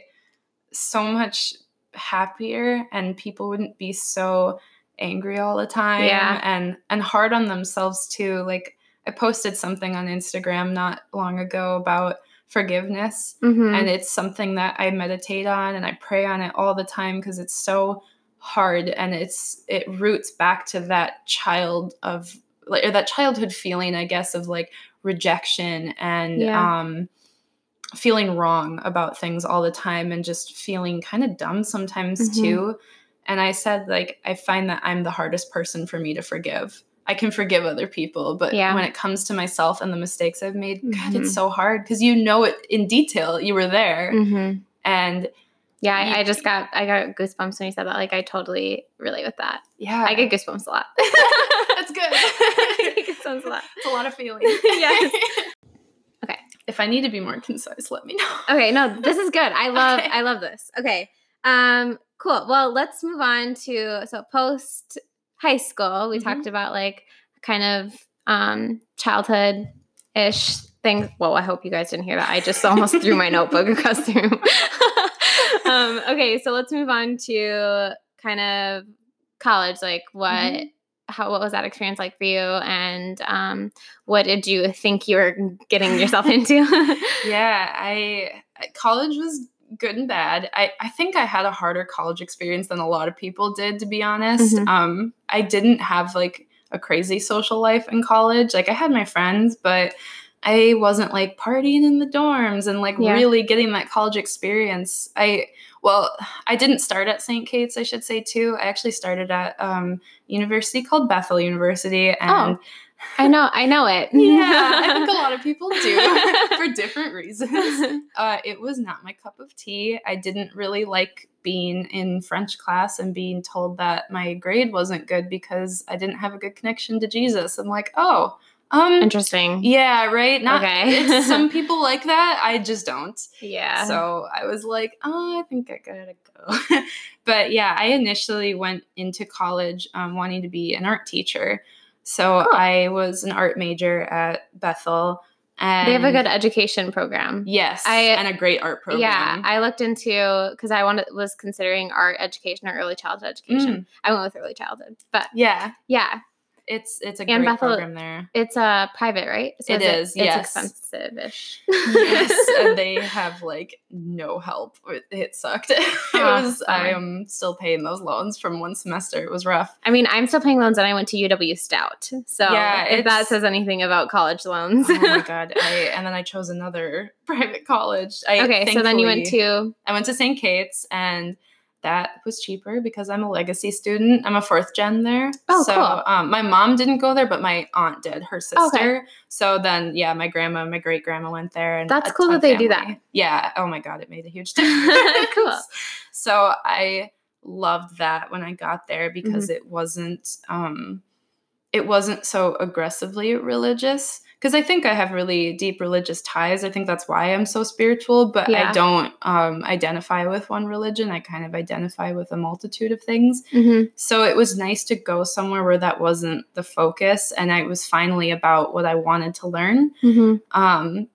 so much happier and people wouldn't be so angry all the time Yeah. and and hard on themselves too. Like I posted something on Instagram not long ago about forgiveness Mhm. and it's something that I meditate on and I pray on it all the time because it's so hard and it's it roots back to that child of like or that childhood feeling I guess of like rejection and Yeah. um feeling wrong about things all the time and just feeling kind of dumb sometimes Mhm. too and I said like I find that I'm the hardest person for me to forgive. I can forgive other people, but Yeah. when it comes to myself and the mistakes I've made, God, Mhm. it's so hard because you know it in detail. You were there, Mhm. and yeah I, I just got i got goosebumps when you said that like i totally relate with that yeah, i get goosebumps a lot That's good. I get goosebumps a lot it's a lot of feeling. Yes. Okay. If I need to be more concise, let me know. Okay, no, this is good. I love Okay. I love this. Okay. Um cool. Well, let's move on to so post high school. We Mhm. talked about like kind of um childhood ish things. Well, I hope you guys didn't hear that. I just almost threw my notebook across the room. um okay, so let's move on to kind of college like what Mhm. how what was that experience like for you and um what did you think you were getting yourself into Yeah, I college was good and bad. I, I think I had a harder college experience than a lot of people did, to be honest. Mhm. Um, I didn't have like a crazy social life in college. Like I had my friends, but I wasn't like partying in the dorms and like Yeah. really getting that college experience. I well, I didn't start at St. Kate's, I should say too. I actually started at um university called Bethel University and Oh, I know, I know it. yeah, I think a lot of people do for different reasons. Uh, it was not my cup of tea. I didn't really like being in French class and being told that my grade wasn't good because I didn't have a good connection to Jesus. I'm like, oh, um, Interesting. yeah, right. Not Okay. some people like that. I just don't. Yeah. So I was like, oh, I think I gotta go. but yeah, I initially went into college um, wanting to be an art teacher. So Cool. I was an art major at Bethel. And they have a good education program. yes, I- and a great art program. Yeah, I looked into because I wanted was considering art education or early childhood education. Mm. I went with early childhood, but yeah, yeah, it's it's a And great Bethel- program there. it's uh private, right? It is, It's yes. expensive-ish. yes, and they have like no help. It, it sucked. it Oh, was. I am still paying those loans from one semester. It was rough. I mean, I'm still paying loans, and I went to UW Stout. So Yeah, if that says anything about college loans. oh my god! I and then I chose another private college. I, okay, so then you went to I went to St. Kate's and that was cheaper because I'm a legacy student. I'm a fourth gen there. Oh, so, cool. Um, my mom didn't go there, but my aunt did, her sister. So then, yeah, my grandma, my great grandma went there. And That's cool that they do that. Yeah. Oh my God, it made a huge difference. Cool. So I loved that when I got there Mm-hmm. because it wasn't, um, it wasn't so aggressively religious. Because I think I have really deep religious ties. I think that's why I'm so spiritual, but Yeah. I don't um, identify with one religion. I kind of identify with a multitude of things. Mhm. So it was nice to go somewhere where that wasn't the focus, and I was finally about what I wanted to learn. Mhm. Um,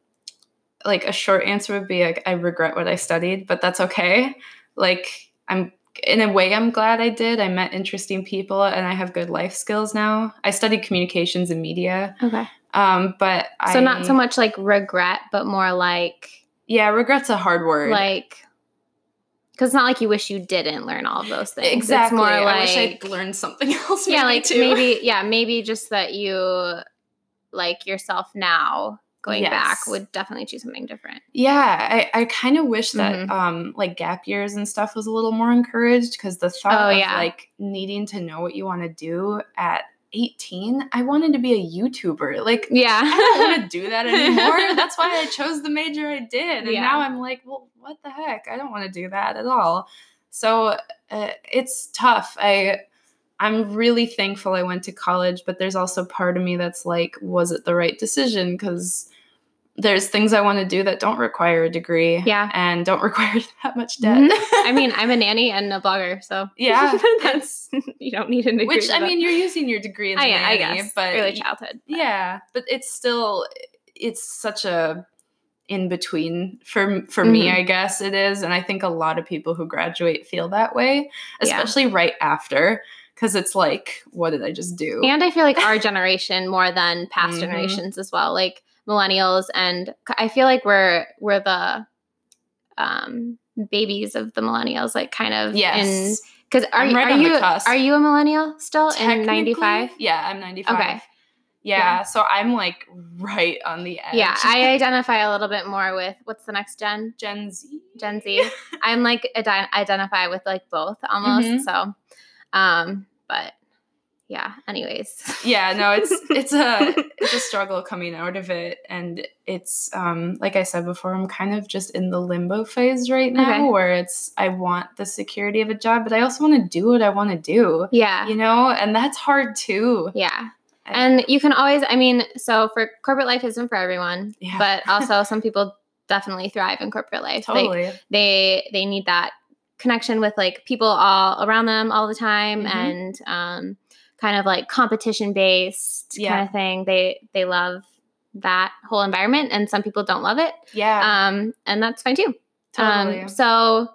like a short answer would be like I regret what I studied, but that's okay. Like I'm in a way I'm glad I did. I met interesting people and I have good life skills now. I studied communications and media. Okay. Um, but So I not so much like regret, but more like Yeah, regret's a hard word. like because it's not like you wish you didn't learn all of those things. exactly. It's more I like wish I'd learned something else. yeah, like too. maybe yeah, maybe just that you like yourself now going back would definitely choose something different. Yeah, I, I kind of wish that Mhm. um like gap years and stuff was a little more encouraged because the thought Oh, of yeah. like needing to know what you want to do at 18, I wanted to be a YouTuber. Like Yeah. I don't want to do that anymore. That's why I chose the major I did. And Yeah. now I'm like, well, what the heck? I don't want to do that at all. So uh, it's tough. I I'm really thankful I went to college, but there's also part of me that's like, was it the right decision? Because there's things I want to do that don't require a degree. Yeah. And don't require that much debt. Mhm. I mean, I'm a nanny and a blogger, so Yeah, that's you don't need a degree. which I mean, you're using your degree as a I, I nanny, guess but early childhood. but- yeah but it's still it's such a in between for for me Mhm. i guess it is and i think a lot of people who graduate feel that way Yeah. especially right after because it's like what did i just do And I feel like our generation more than past Mhm. generations as well, like millennials, and I feel like we're we're the um, babies of the millennials, like kind of in yes because are, you right are you are you a millennial still in Technically, '95? yeah i'm 95 Okay. yeah, Yeah. so i'm like right on the edge Yeah, I identify a little bit more with what's the next gen? gen z Gen Z. I'm like ide- identify with like both almost. Mhm. So, um, but yeah. Anyways. yeah no it's it's a it's a struggle coming out of it and it's um like i said before i'm kind of just in the limbo phase right now Okay. where it's i want the security of a job but i also want to do what i want to do yeah. you know and that's hard too Yeah. And you can always, I mean, so for corporate life isn't for everyone, Yeah. but also some people definitely thrive in corporate life. Like, totally they they need that connection with like people all around them all the time Mhm. and um, kind of like competition based Yeah. kind of thing. They they love that whole environment, and some people don't love it, yeah um, and that's fine too. totally Um, so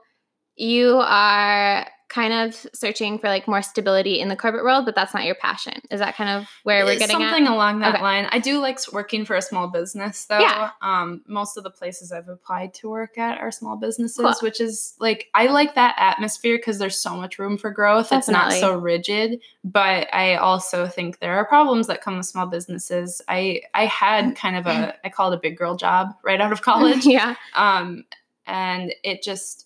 you are kind of searching for like more stability in the corporate world, but that's not your passion. Is that kind of where we're getting something at? along that Okay. line. I do like working for a small business though. Yeah. Um, most of the places I've applied to work at are small businesses, Cool. which is like I like that atmosphere because there's so much room for growth. It's not so rigid, but I also think there are problems that come with small businesses. I I had kind of a I call it a big girl job right out of college. yeah. um and it just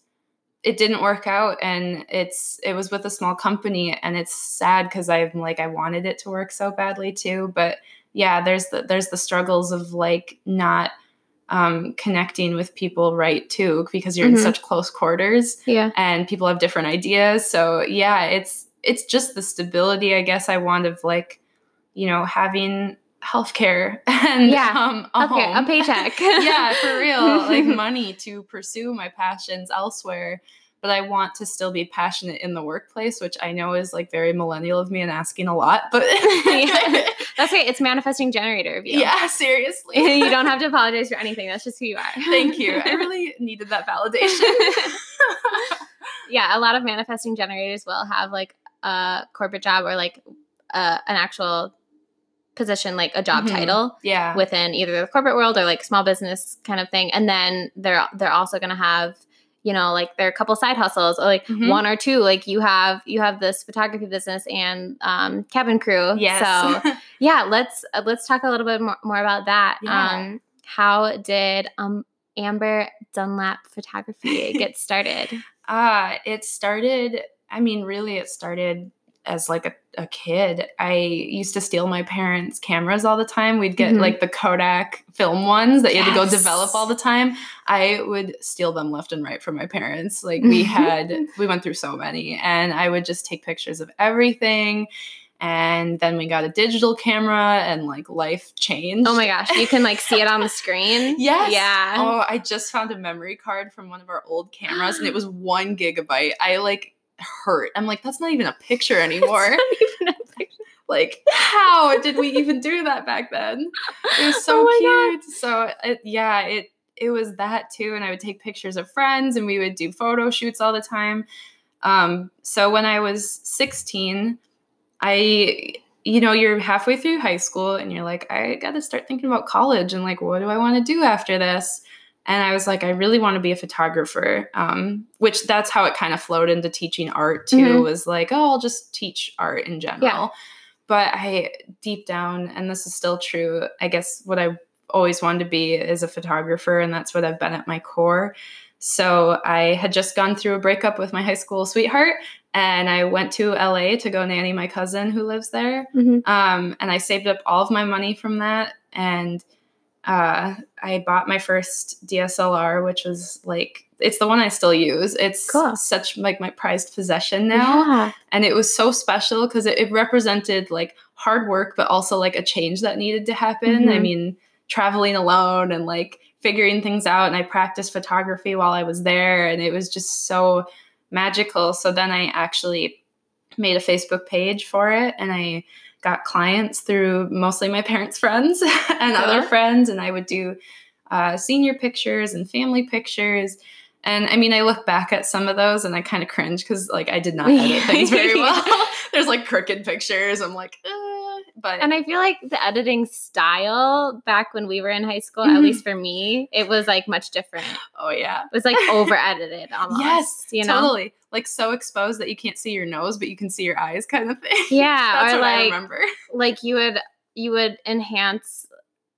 it didn't work out and it's it was with a small company and it's sad because i'm like i wanted it to work so badly too but yeah there's the there's the struggles of like not um connecting with people right too because you're Mhm. in such close quarters Yeah. and people have different ideas so yeah it's it's just the stability i guess i want of like you know having healthcare and Yeah. um a Okay. A paycheck. yeah, for real. Like money to pursue my passions elsewhere. But I want to still be passionate in the workplace, which I know is like very millennial of me and asking a lot. But Yeah. That's right. It's manifesting generator of you. yeah, seriously. you don't have to apologize for anything. That's just who you are. Thank you. I really needed that validation. yeah, a lot of manifesting generators will have like a corporate job or like uh, an actual position, like a job Mhm. title yeah. within either the corporate world or like small business kind of thing. And then they're they're also going to have you know like there are a couple side hustles or like Mhm. one or two like you have you have this photography business and um cabin crew yes. so yeah let's uh, let's talk a little bit more, more about that Yeah. um how did um amber dunlap photography get started Ah, it started, I mean, really, it started as like a, a kid. I used to steal my parents' cameras all the time. We'd get Mhm. like the Kodak film ones that you had to go develop all the time. I would steal them left and right from my parents. Like we had, we went through so many, and I would just take pictures of everything. And then we got a digital camera, and like life changed. oh my gosh you can like see it on the screen Yes. yeah Oh, I just found a memory card from one of our old cameras and it was one gigabyte. I like hurt. I'm like, that's not even a picture anymore. like, how did we even do that back then? It was so Oh cute. So it, yeah, it it was that too. And I would take pictures of friends and we would do photo shoots all the time. Um, so when I was 16, I you know, you're halfway through high school and you're like, I got to start thinking about college and like, what do I want to do after this? And I was like, I really want to be a photographer, um, which that's how it kind of flowed into teaching art too. Mhm. Was like, oh, I'll just teach art in general. But I deep down, and this is still true, I guess what I always wanted to be is a photographer, and that's what I've been at my core. So I had just gone through a breakup with my high school sweetheart, and I went to LA to go nanny my cousin who lives there. Mhm. Um, and I saved up all of my money from that, and uh, I bought my first DSLR, which was like it's the one I still use. It's Cool. such like my prized possession now yeah. and it was so special because it, it represented like hard work but also like a change that needed to happen i Mhm. mean traveling alone and like figuring things out and i practiced photography while i was there and it was just so magical so then i actually made a facebook page for it and i got clients through mostly my parents friends and other friends and i would do uh, senior pictures and family pictures and I mean, I look back at some of those and I kind of cringe because, like, I did not edit things very well. There's like crooked pictures. I'm like, uh, but And I feel like the editing style back when we were in high school, Mhm. at least for me, it was like much different. Oh yeah, it was like over edited almost. yes, you know? totally. Like so exposed that you can't see your nose, but you can see your eyes, kind of thing. Yeah. That's or what I remember. like you would you would enhance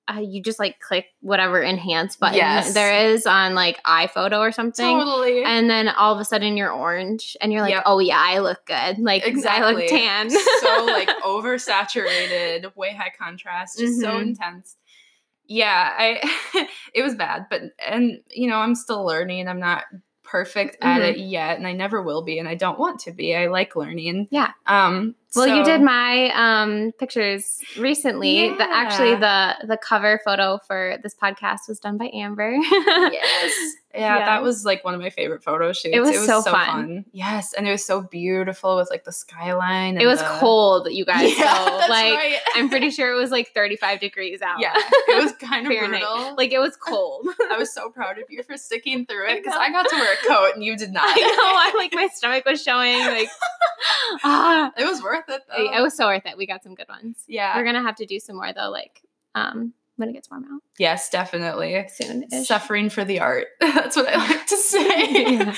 uh, you just like click whatever enhance button Yes. there is on like iPhoto or something. Totally. And then all of a sudden you're orange and you're like, Yep. oh yeah, I look good. Like I Exactly. look tan. so like oversaturated, way high contrast, just so Mhm. intense. Yeah, I it was bad, but and you know, I'm still learning. I'm not perfect at Mhm. it yet, and I never will be, and I don't want to be. I like learning. Yeah. Um Well, you did my um pictures recently. The actually the the cover photo for this podcast was done by Amber. yes. Yeah, that was like one of my favorite photo shoots. It was so fun. Yes, and it was so beautiful with like the skyline. it was the- cold, you guys. Yeah, so that's like right. I'm pretty sure it was like 35 degrees out. Yeah, it was kind of brutal. Like it was cold. I was so proud of you for sticking through it because know. I got to wear a coat and you did not. I know. I like my stomach was showing. Like, ah, it was worth it though. it was so worth it. We got some good ones. yeah. We're gonna have to do some more though. Like, um, when it gets warm out yes, definitely. soon. Suffering for the art. That's what I like to say. Yeah.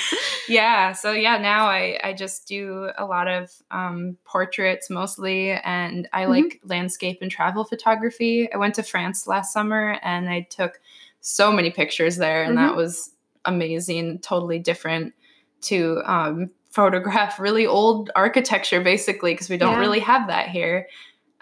yeah so yeah now i i just do a lot of um portraits mostly and i Mhm. like landscape and travel photography i went to france last summer and i took so many pictures there and that Mhm. was amazing totally different to um photograph really old architecture basically because we don't Yeah. really have that here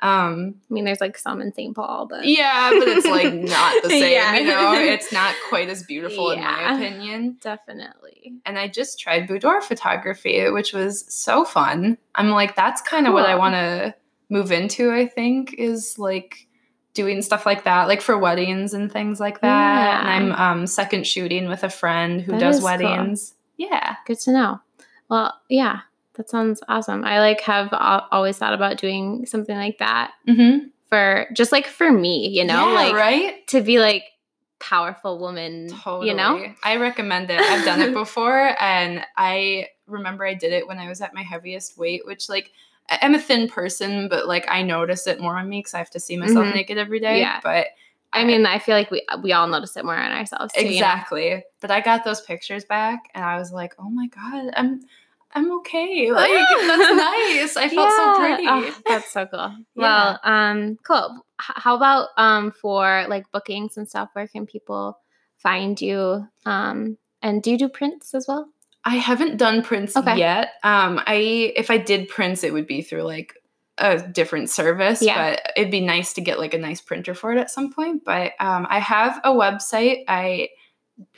um I mean, there's like some in St. Paul, but yeah but it's like not the same Yeah. you know it's not quite as beautiful in my opinion definitely. and I just tried boudoir photography, which was so fun. I'm like, that's kind of what I want to move into, I think, is like doing stuff like that, like for weddings and things like that. And I'm um, second shooting with a friend who That does is cool. weddings. Yeah. Good to know. Well, yeah, that sounds awesome. I like have always thought about doing something like that Mm-hmm. for just like for me, you know, like right? to be like powerful woman, Totally. you know? I recommend it. I've done it before and I remember I did it when I was at my heaviest weight, which like I- I'm a thin person, but like I notice it more on me because I have to see myself Mhm. naked every day. Yeah. But I mean, I feel like we we all notice it more on ourselves too. you know? exactly. But I got those pictures back and I was like, oh my God, I'm I'm okay. Like that's nice. I felt so pretty. Oh, that's so cool. Yeah. Well, um, cool. H- how about um for like bookings and stuff? Where can people find you? Um, and do you do prints as well? I haven't done prints Okay. yet. Um, I if I did prints, it would be through like a different service. Yeah. But it'd be nice to get like a nice printer for it at some point. But um, I have a website. I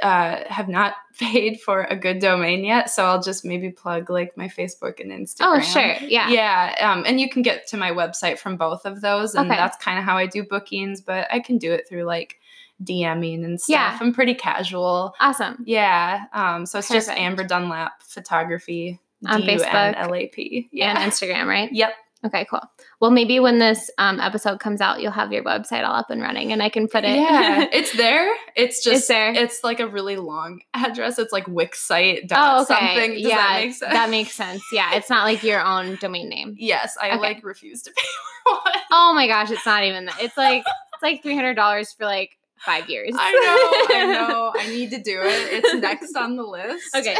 uh, have not paid for a good domain yet, so I'll just maybe plug like my Facebook and Instagram. Oh, sure. Yeah. Yeah, um, and you can get to my website from both of those, and Okay. that's kind of how I do bookings. But I can do it through like DMing and stuff. Yeah. I'm pretty casual. Awesome. Yeah. Um, so it's just Amber Dunlap Photography On Facebook D-U-N-L-A-P. Yeah. And Instagram, right? yep. Okay, cool. Well, maybe when this um, episode comes out, you'll have your website all up and running, and I can put it. Yeah. it's there. It's just It's there. It's like a really long address. It's like Wixsite oh, dot okay. something. Does yeah, that make sense? that makes sense. Yeah, it's not like your own domain name. yes, I Okay. like refuse to pay for one. Oh my gosh, it's not even that. It's like it's like three hundred dollars for like five years. I know, I know. I need to do it. It's next on the list. Okay.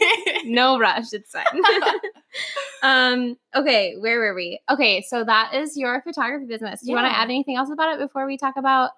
no rush. It's fine. um. Okay. Where were we? Okay. So that is your photography business. Do you want to add anything else about it before we talk about?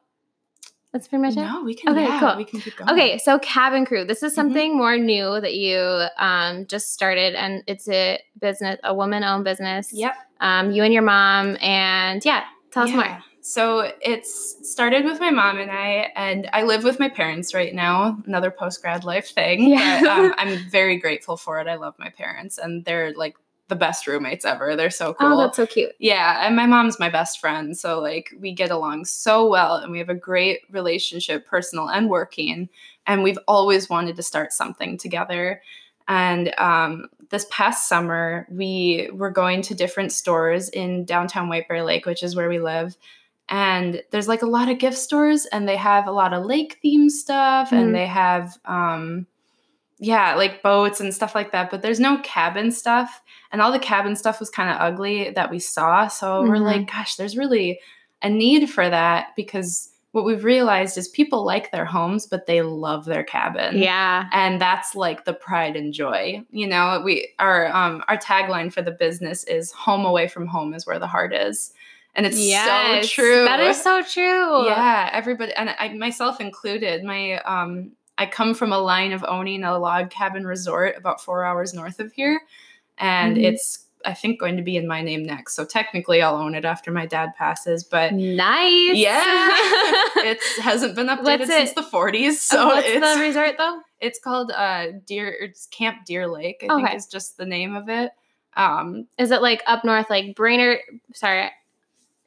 That's pretty much it. no, we can. Okay, yeah, cool. We can keep going. Okay, so cabin crew. This is Mhm. something more new that you um, just started, and it's a business, a woman-owned business. Yep. Um, you and your mom, and yeah, tell us more. So it's started with my mom and I, and I live with my parents right now. Another post grad life thing. Yeah. But, um, I'm very grateful for it. I love my parents, and they're like the best roommates ever. They're so cool. Oh, that's so cute. Yeah, and my mom's my best friend, so like we get along so well and we have a great relationship, personal and working, and we've always wanted to start something together. And um, this past summer, we were going to different stores in downtown White Bear Lake, which is where we live. And there's like a lot of gift stores, and they have a lot of lake theme stuff, Mhm. and they have, um, yeah, like boats and stuff like that. But there's no cabin stuff and all the cabin stuff was kind of ugly that we saw so we're Mhm. like gosh there's really a need for that because what we've realized is people like their homes but they love their cabin Yeah. and that's like the pride and joy you know we our um our tagline for the business is home away from home is where the heart is and it's so true That is so true. yeah everybody and i myself included my um i come from a line of owning a log cabin resort about four hours north of here and Mhm. it's i think going to be in my name next so technically i'll own it after my dad passes but Nice. yeah it hasn't been updated since the 40s so so what's it's the resort though? it's called uh deer it's camp deer lake i think Okay. is just the name of it Um, Is it like up north, like Brainerd? Sorry,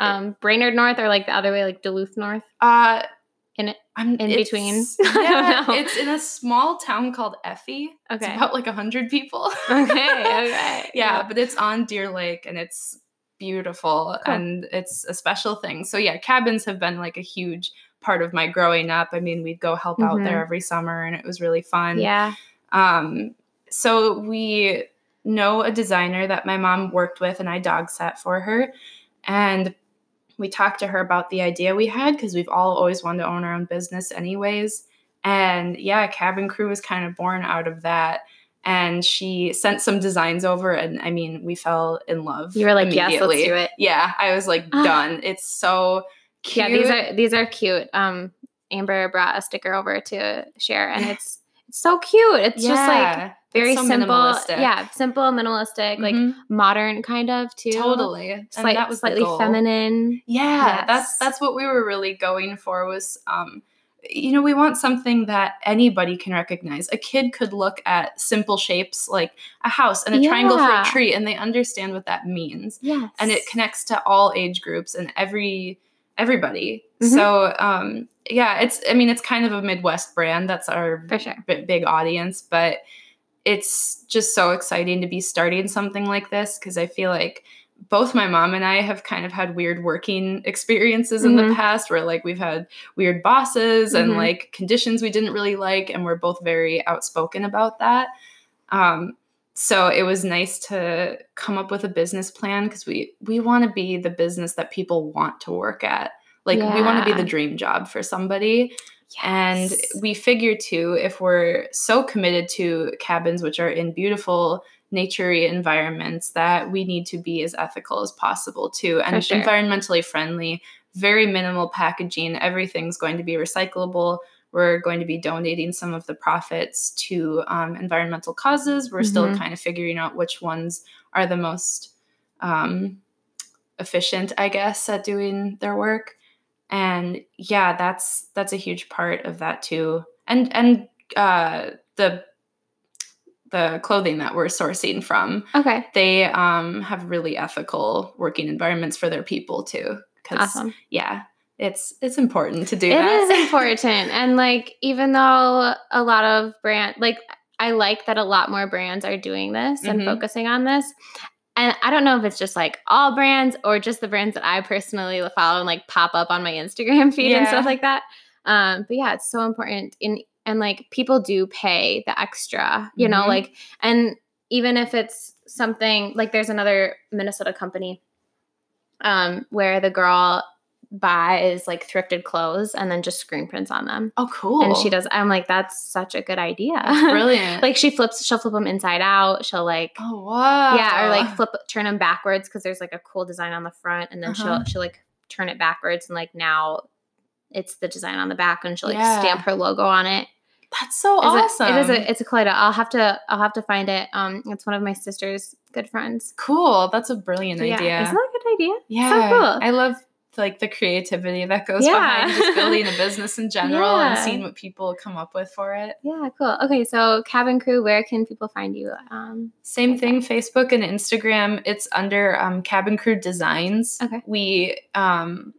um, Brainerd North, or like the other way, like Duluth North? uh, In it- I'm in it's- between? Yeah, it's in a small town called Effie. It's Okay. about like a hundred people. Okay, okay, yeah, yeah. but it's on Deer Lake and it's beautiful Cool. and it's a special thing. So yeah, cabins have been like a huge part of my growing up. I mean, we'd go help out Mhm. there every summer and it was really fun. Yeah. Um, so we know a designer that my mom worked with, and I dog sat for her. And we talked to her about the idea we had because we've all always wanted to own our own business, anyways. And yeah, Cabin Crew was kind of born out of that. And she sent some designs over, and I mean, we fell in love. You were like, yes, let's do it. Yeah, I was like, Ah. done. It's so cute. Yeah, these are these are cute. Um, Amber brought a sticker over to share, and it's it's so cute. It's just like very so simple. Yeah, simple, minimalistic, like Mhm. modern kind of too. totally. And Slight, that was slightly feminine. Yeah, that's Yes. that's what we were really going for was um you know, we want something that anybody can recognize. A kid could look at simple shapes like a house and a triangle for a tree and they understand what that means. Yes, And it connects to all age groups and every everybody. Mhm. So, um yeah, it's I mean, it's kind of a Midwest brand. That's our sure. b- big audience, but it's just so exciting to be starting something like this because I feel like both my mom and I have kind of had weird working experiences in the Mhm. past where like we've had weird bosses and Mhm. like conditions we didn't really like and we're both very outspoken about that. Um so it was nice to come up with a business plan because we we want to be the business that people want to work at. Like we want to be the dream job for somebody. yes. And we figure too, if we're so committed to cabins, which are in beautiful naturey environments, that we need to be as ethical as possible too, and sure. environmentally friendly. Very minimal packaging. Everything's going to be recyclable. We're going to be donating some of the profits to um, environmental causes. We're still Mhm. kind of figuring out which ones are the most um, efficient, I guess, at doing their work and yeah that's that's a huge part of that too and and uh the the clothing that we're sourcing from okay, they um have really ethical working environments for their people too because awesome. yeah it's it's important to do It that is important. And like even though a lot of brand like I like that a lot more brands are doing this and Mhm. focusing on this. And I don't know if it's just like all brands or just the brands that I personally follow and like pop up on my Instagram feed and stuff like that. Um, but yeah, it's so important in and like people do pay the extra, you know, Mhm. like and even if it's something like there's another Minnesota company um where the girl buys like thrifted clothes and then just screen prints on them. oh cool And she does I'm like that's such a good idea. brilliant like she flips she'll flip them inside out. She'll like oh wow yeah, or like flip turn them backwards because there's like a cool design on the front, and then Uh-huh. she'll she'll like turn it backwards, and like now it's the design on the back, and she'll like Yeah. stamp her logo on it. that's so Is it- awesome It is a it's a cool idea. I'll have to I'll have to find it. Um, it's one of my sister's good friends. cool that's a brilliant yeah, idea isn't that a good idea? Yeah, So cool. I love like the creativity that goes Yeah. behind just building a business in general and seeing what people come up with for it. Yeah, cool. Okay, so Cabin Crew, where can people find you? Um, Same thing, Facebook and Instagram. It's under um, Cabin Crew Designs. Okay. We um,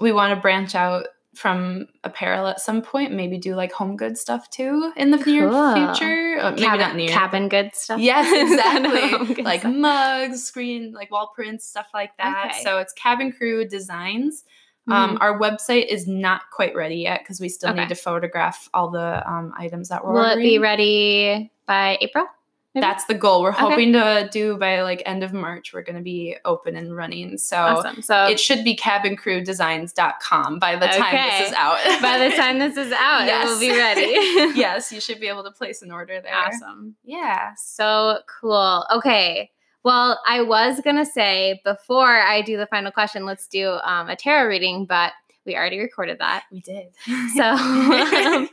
we want to branch out from apparel at some point. Maybe do like home good stuff too in the near future. Uh, maybe cabin, not near. cabin good stuff. Yes, exactly. like stuff. mugs, screen, like wall prints, stuff like that. Okay. So it's Cabin Crew Designs. Um, Mhm. Our website is not quite ready yet because we still Okay. need to photograph all the um, items that we're will it be ready by April? Maybe? That's the goal. We're Okay. hoping to do by like end of March. We're going to be open and running. So awesome. So it should be cabincrewdesigns.com by the time this is out. by the time this is out, it will be ready. yes, you should be able to place an order there. awesome. Yeah. So cool. Okay. Well, I was gonna say before I do the final question, let's do um, a tarot reading, but we already recorded that. We did. So um,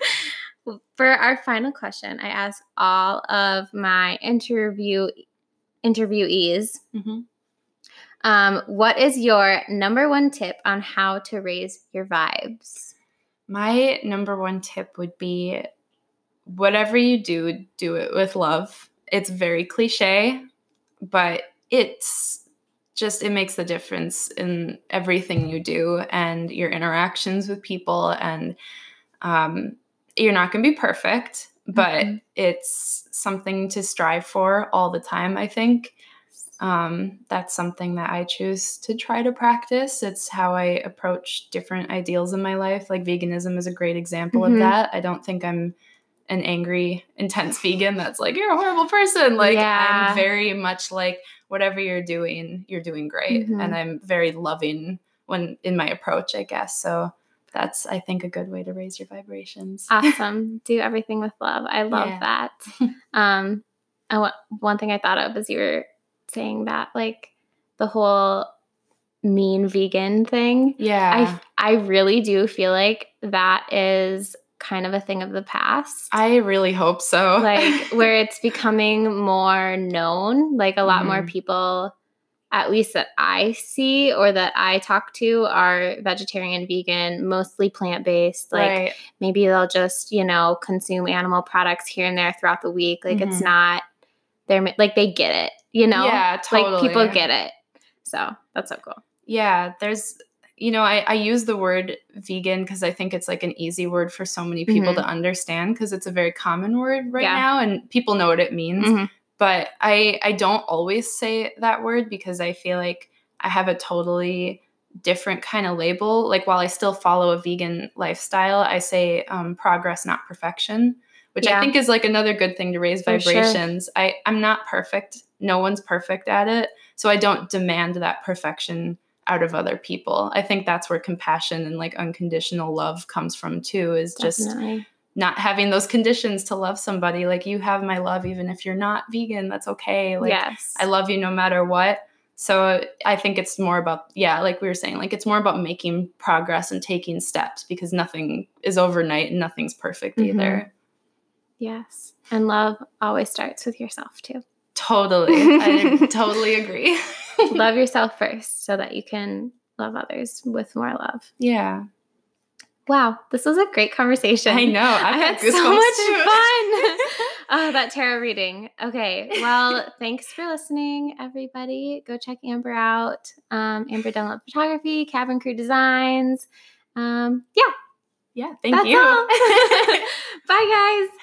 for our final question, I ask all of my interview interviewees, Mhm. um, what is your number one tip on how to raise your vibes? My number one tip would be whatever you do, do it with love. It's very cliche, but it's just it makes the difference in everything you do and your interactions with people and um, you're not going to be perfect but mm-hmm. it's something to strive for all the time i think um, that's something that i choose to try to practice it's how i approach different ideals in my life like veganism is a great example mm-hmm. of that i don't think i'm an angry intense vegan that's like you're a horrible person like yeah. i'm very much like whatever you're doing you're doing great mm-hmm. and i'm very loving when in my approach i guess so that's i think a good way to raise your vibrations awesome do everything with love i love yeah. that um I one thing i thought of as you were saying that like the whole mean vegan thing yeah i i really do feel like that is kind of a thing of the past. I really hope so. like where it's becoming more known, like a lot mm-hmm. more people at least that I see or that I talk to are vegetarian, vegan, mostly plant based. Like right. maybe they'll just, you know, consume animal products here and there throughout the week. Like mm-hmm. it's not they're like they get it, you know? Yeah, totally. Like people get it. So that's so cool. Yeah, there's you know, I, I use the word vegan because I think it's like an easy word for so many people mm-hmm. to understand because it's a very common word right yeah. now and people know what it means. Mm-hmm. But I I don't always say that word because I feel like I have a totally different kind of label. Like while I still follow a vegan lifestyle, I say um, progress, not perfection, which yeah. I think is like another good thing to raise for vibrations. Sure. I I'm not perfect. No one's perfect at it, so I don't demand that perfection out of other people. I think that's where compassion and like unconditional love comes from too is Definitely. just not having those conditions to love somebody like you have my love even if you're not vegan that's okay like yes. I love you no matter what. So I think it's more about yeah, like we were saying like it's more about making progress and taking steps because nothing is overnight and nothing's perfect mm-hmm. either. Yes. And love always starts with yourself too. Totally. I totally agree. love yourself first so that you can love others with more love. Yeah. Wow, this was a great conversation. I know. I've I had so much fun. oh, that tarot reading. Okay. Well, thanks for listening, everybody. Go check Amber out. Um, Amber Dunlap Photography, Cabin Crew Designs. Um, yeah. Yeah. Thank That's you. Bye, guys.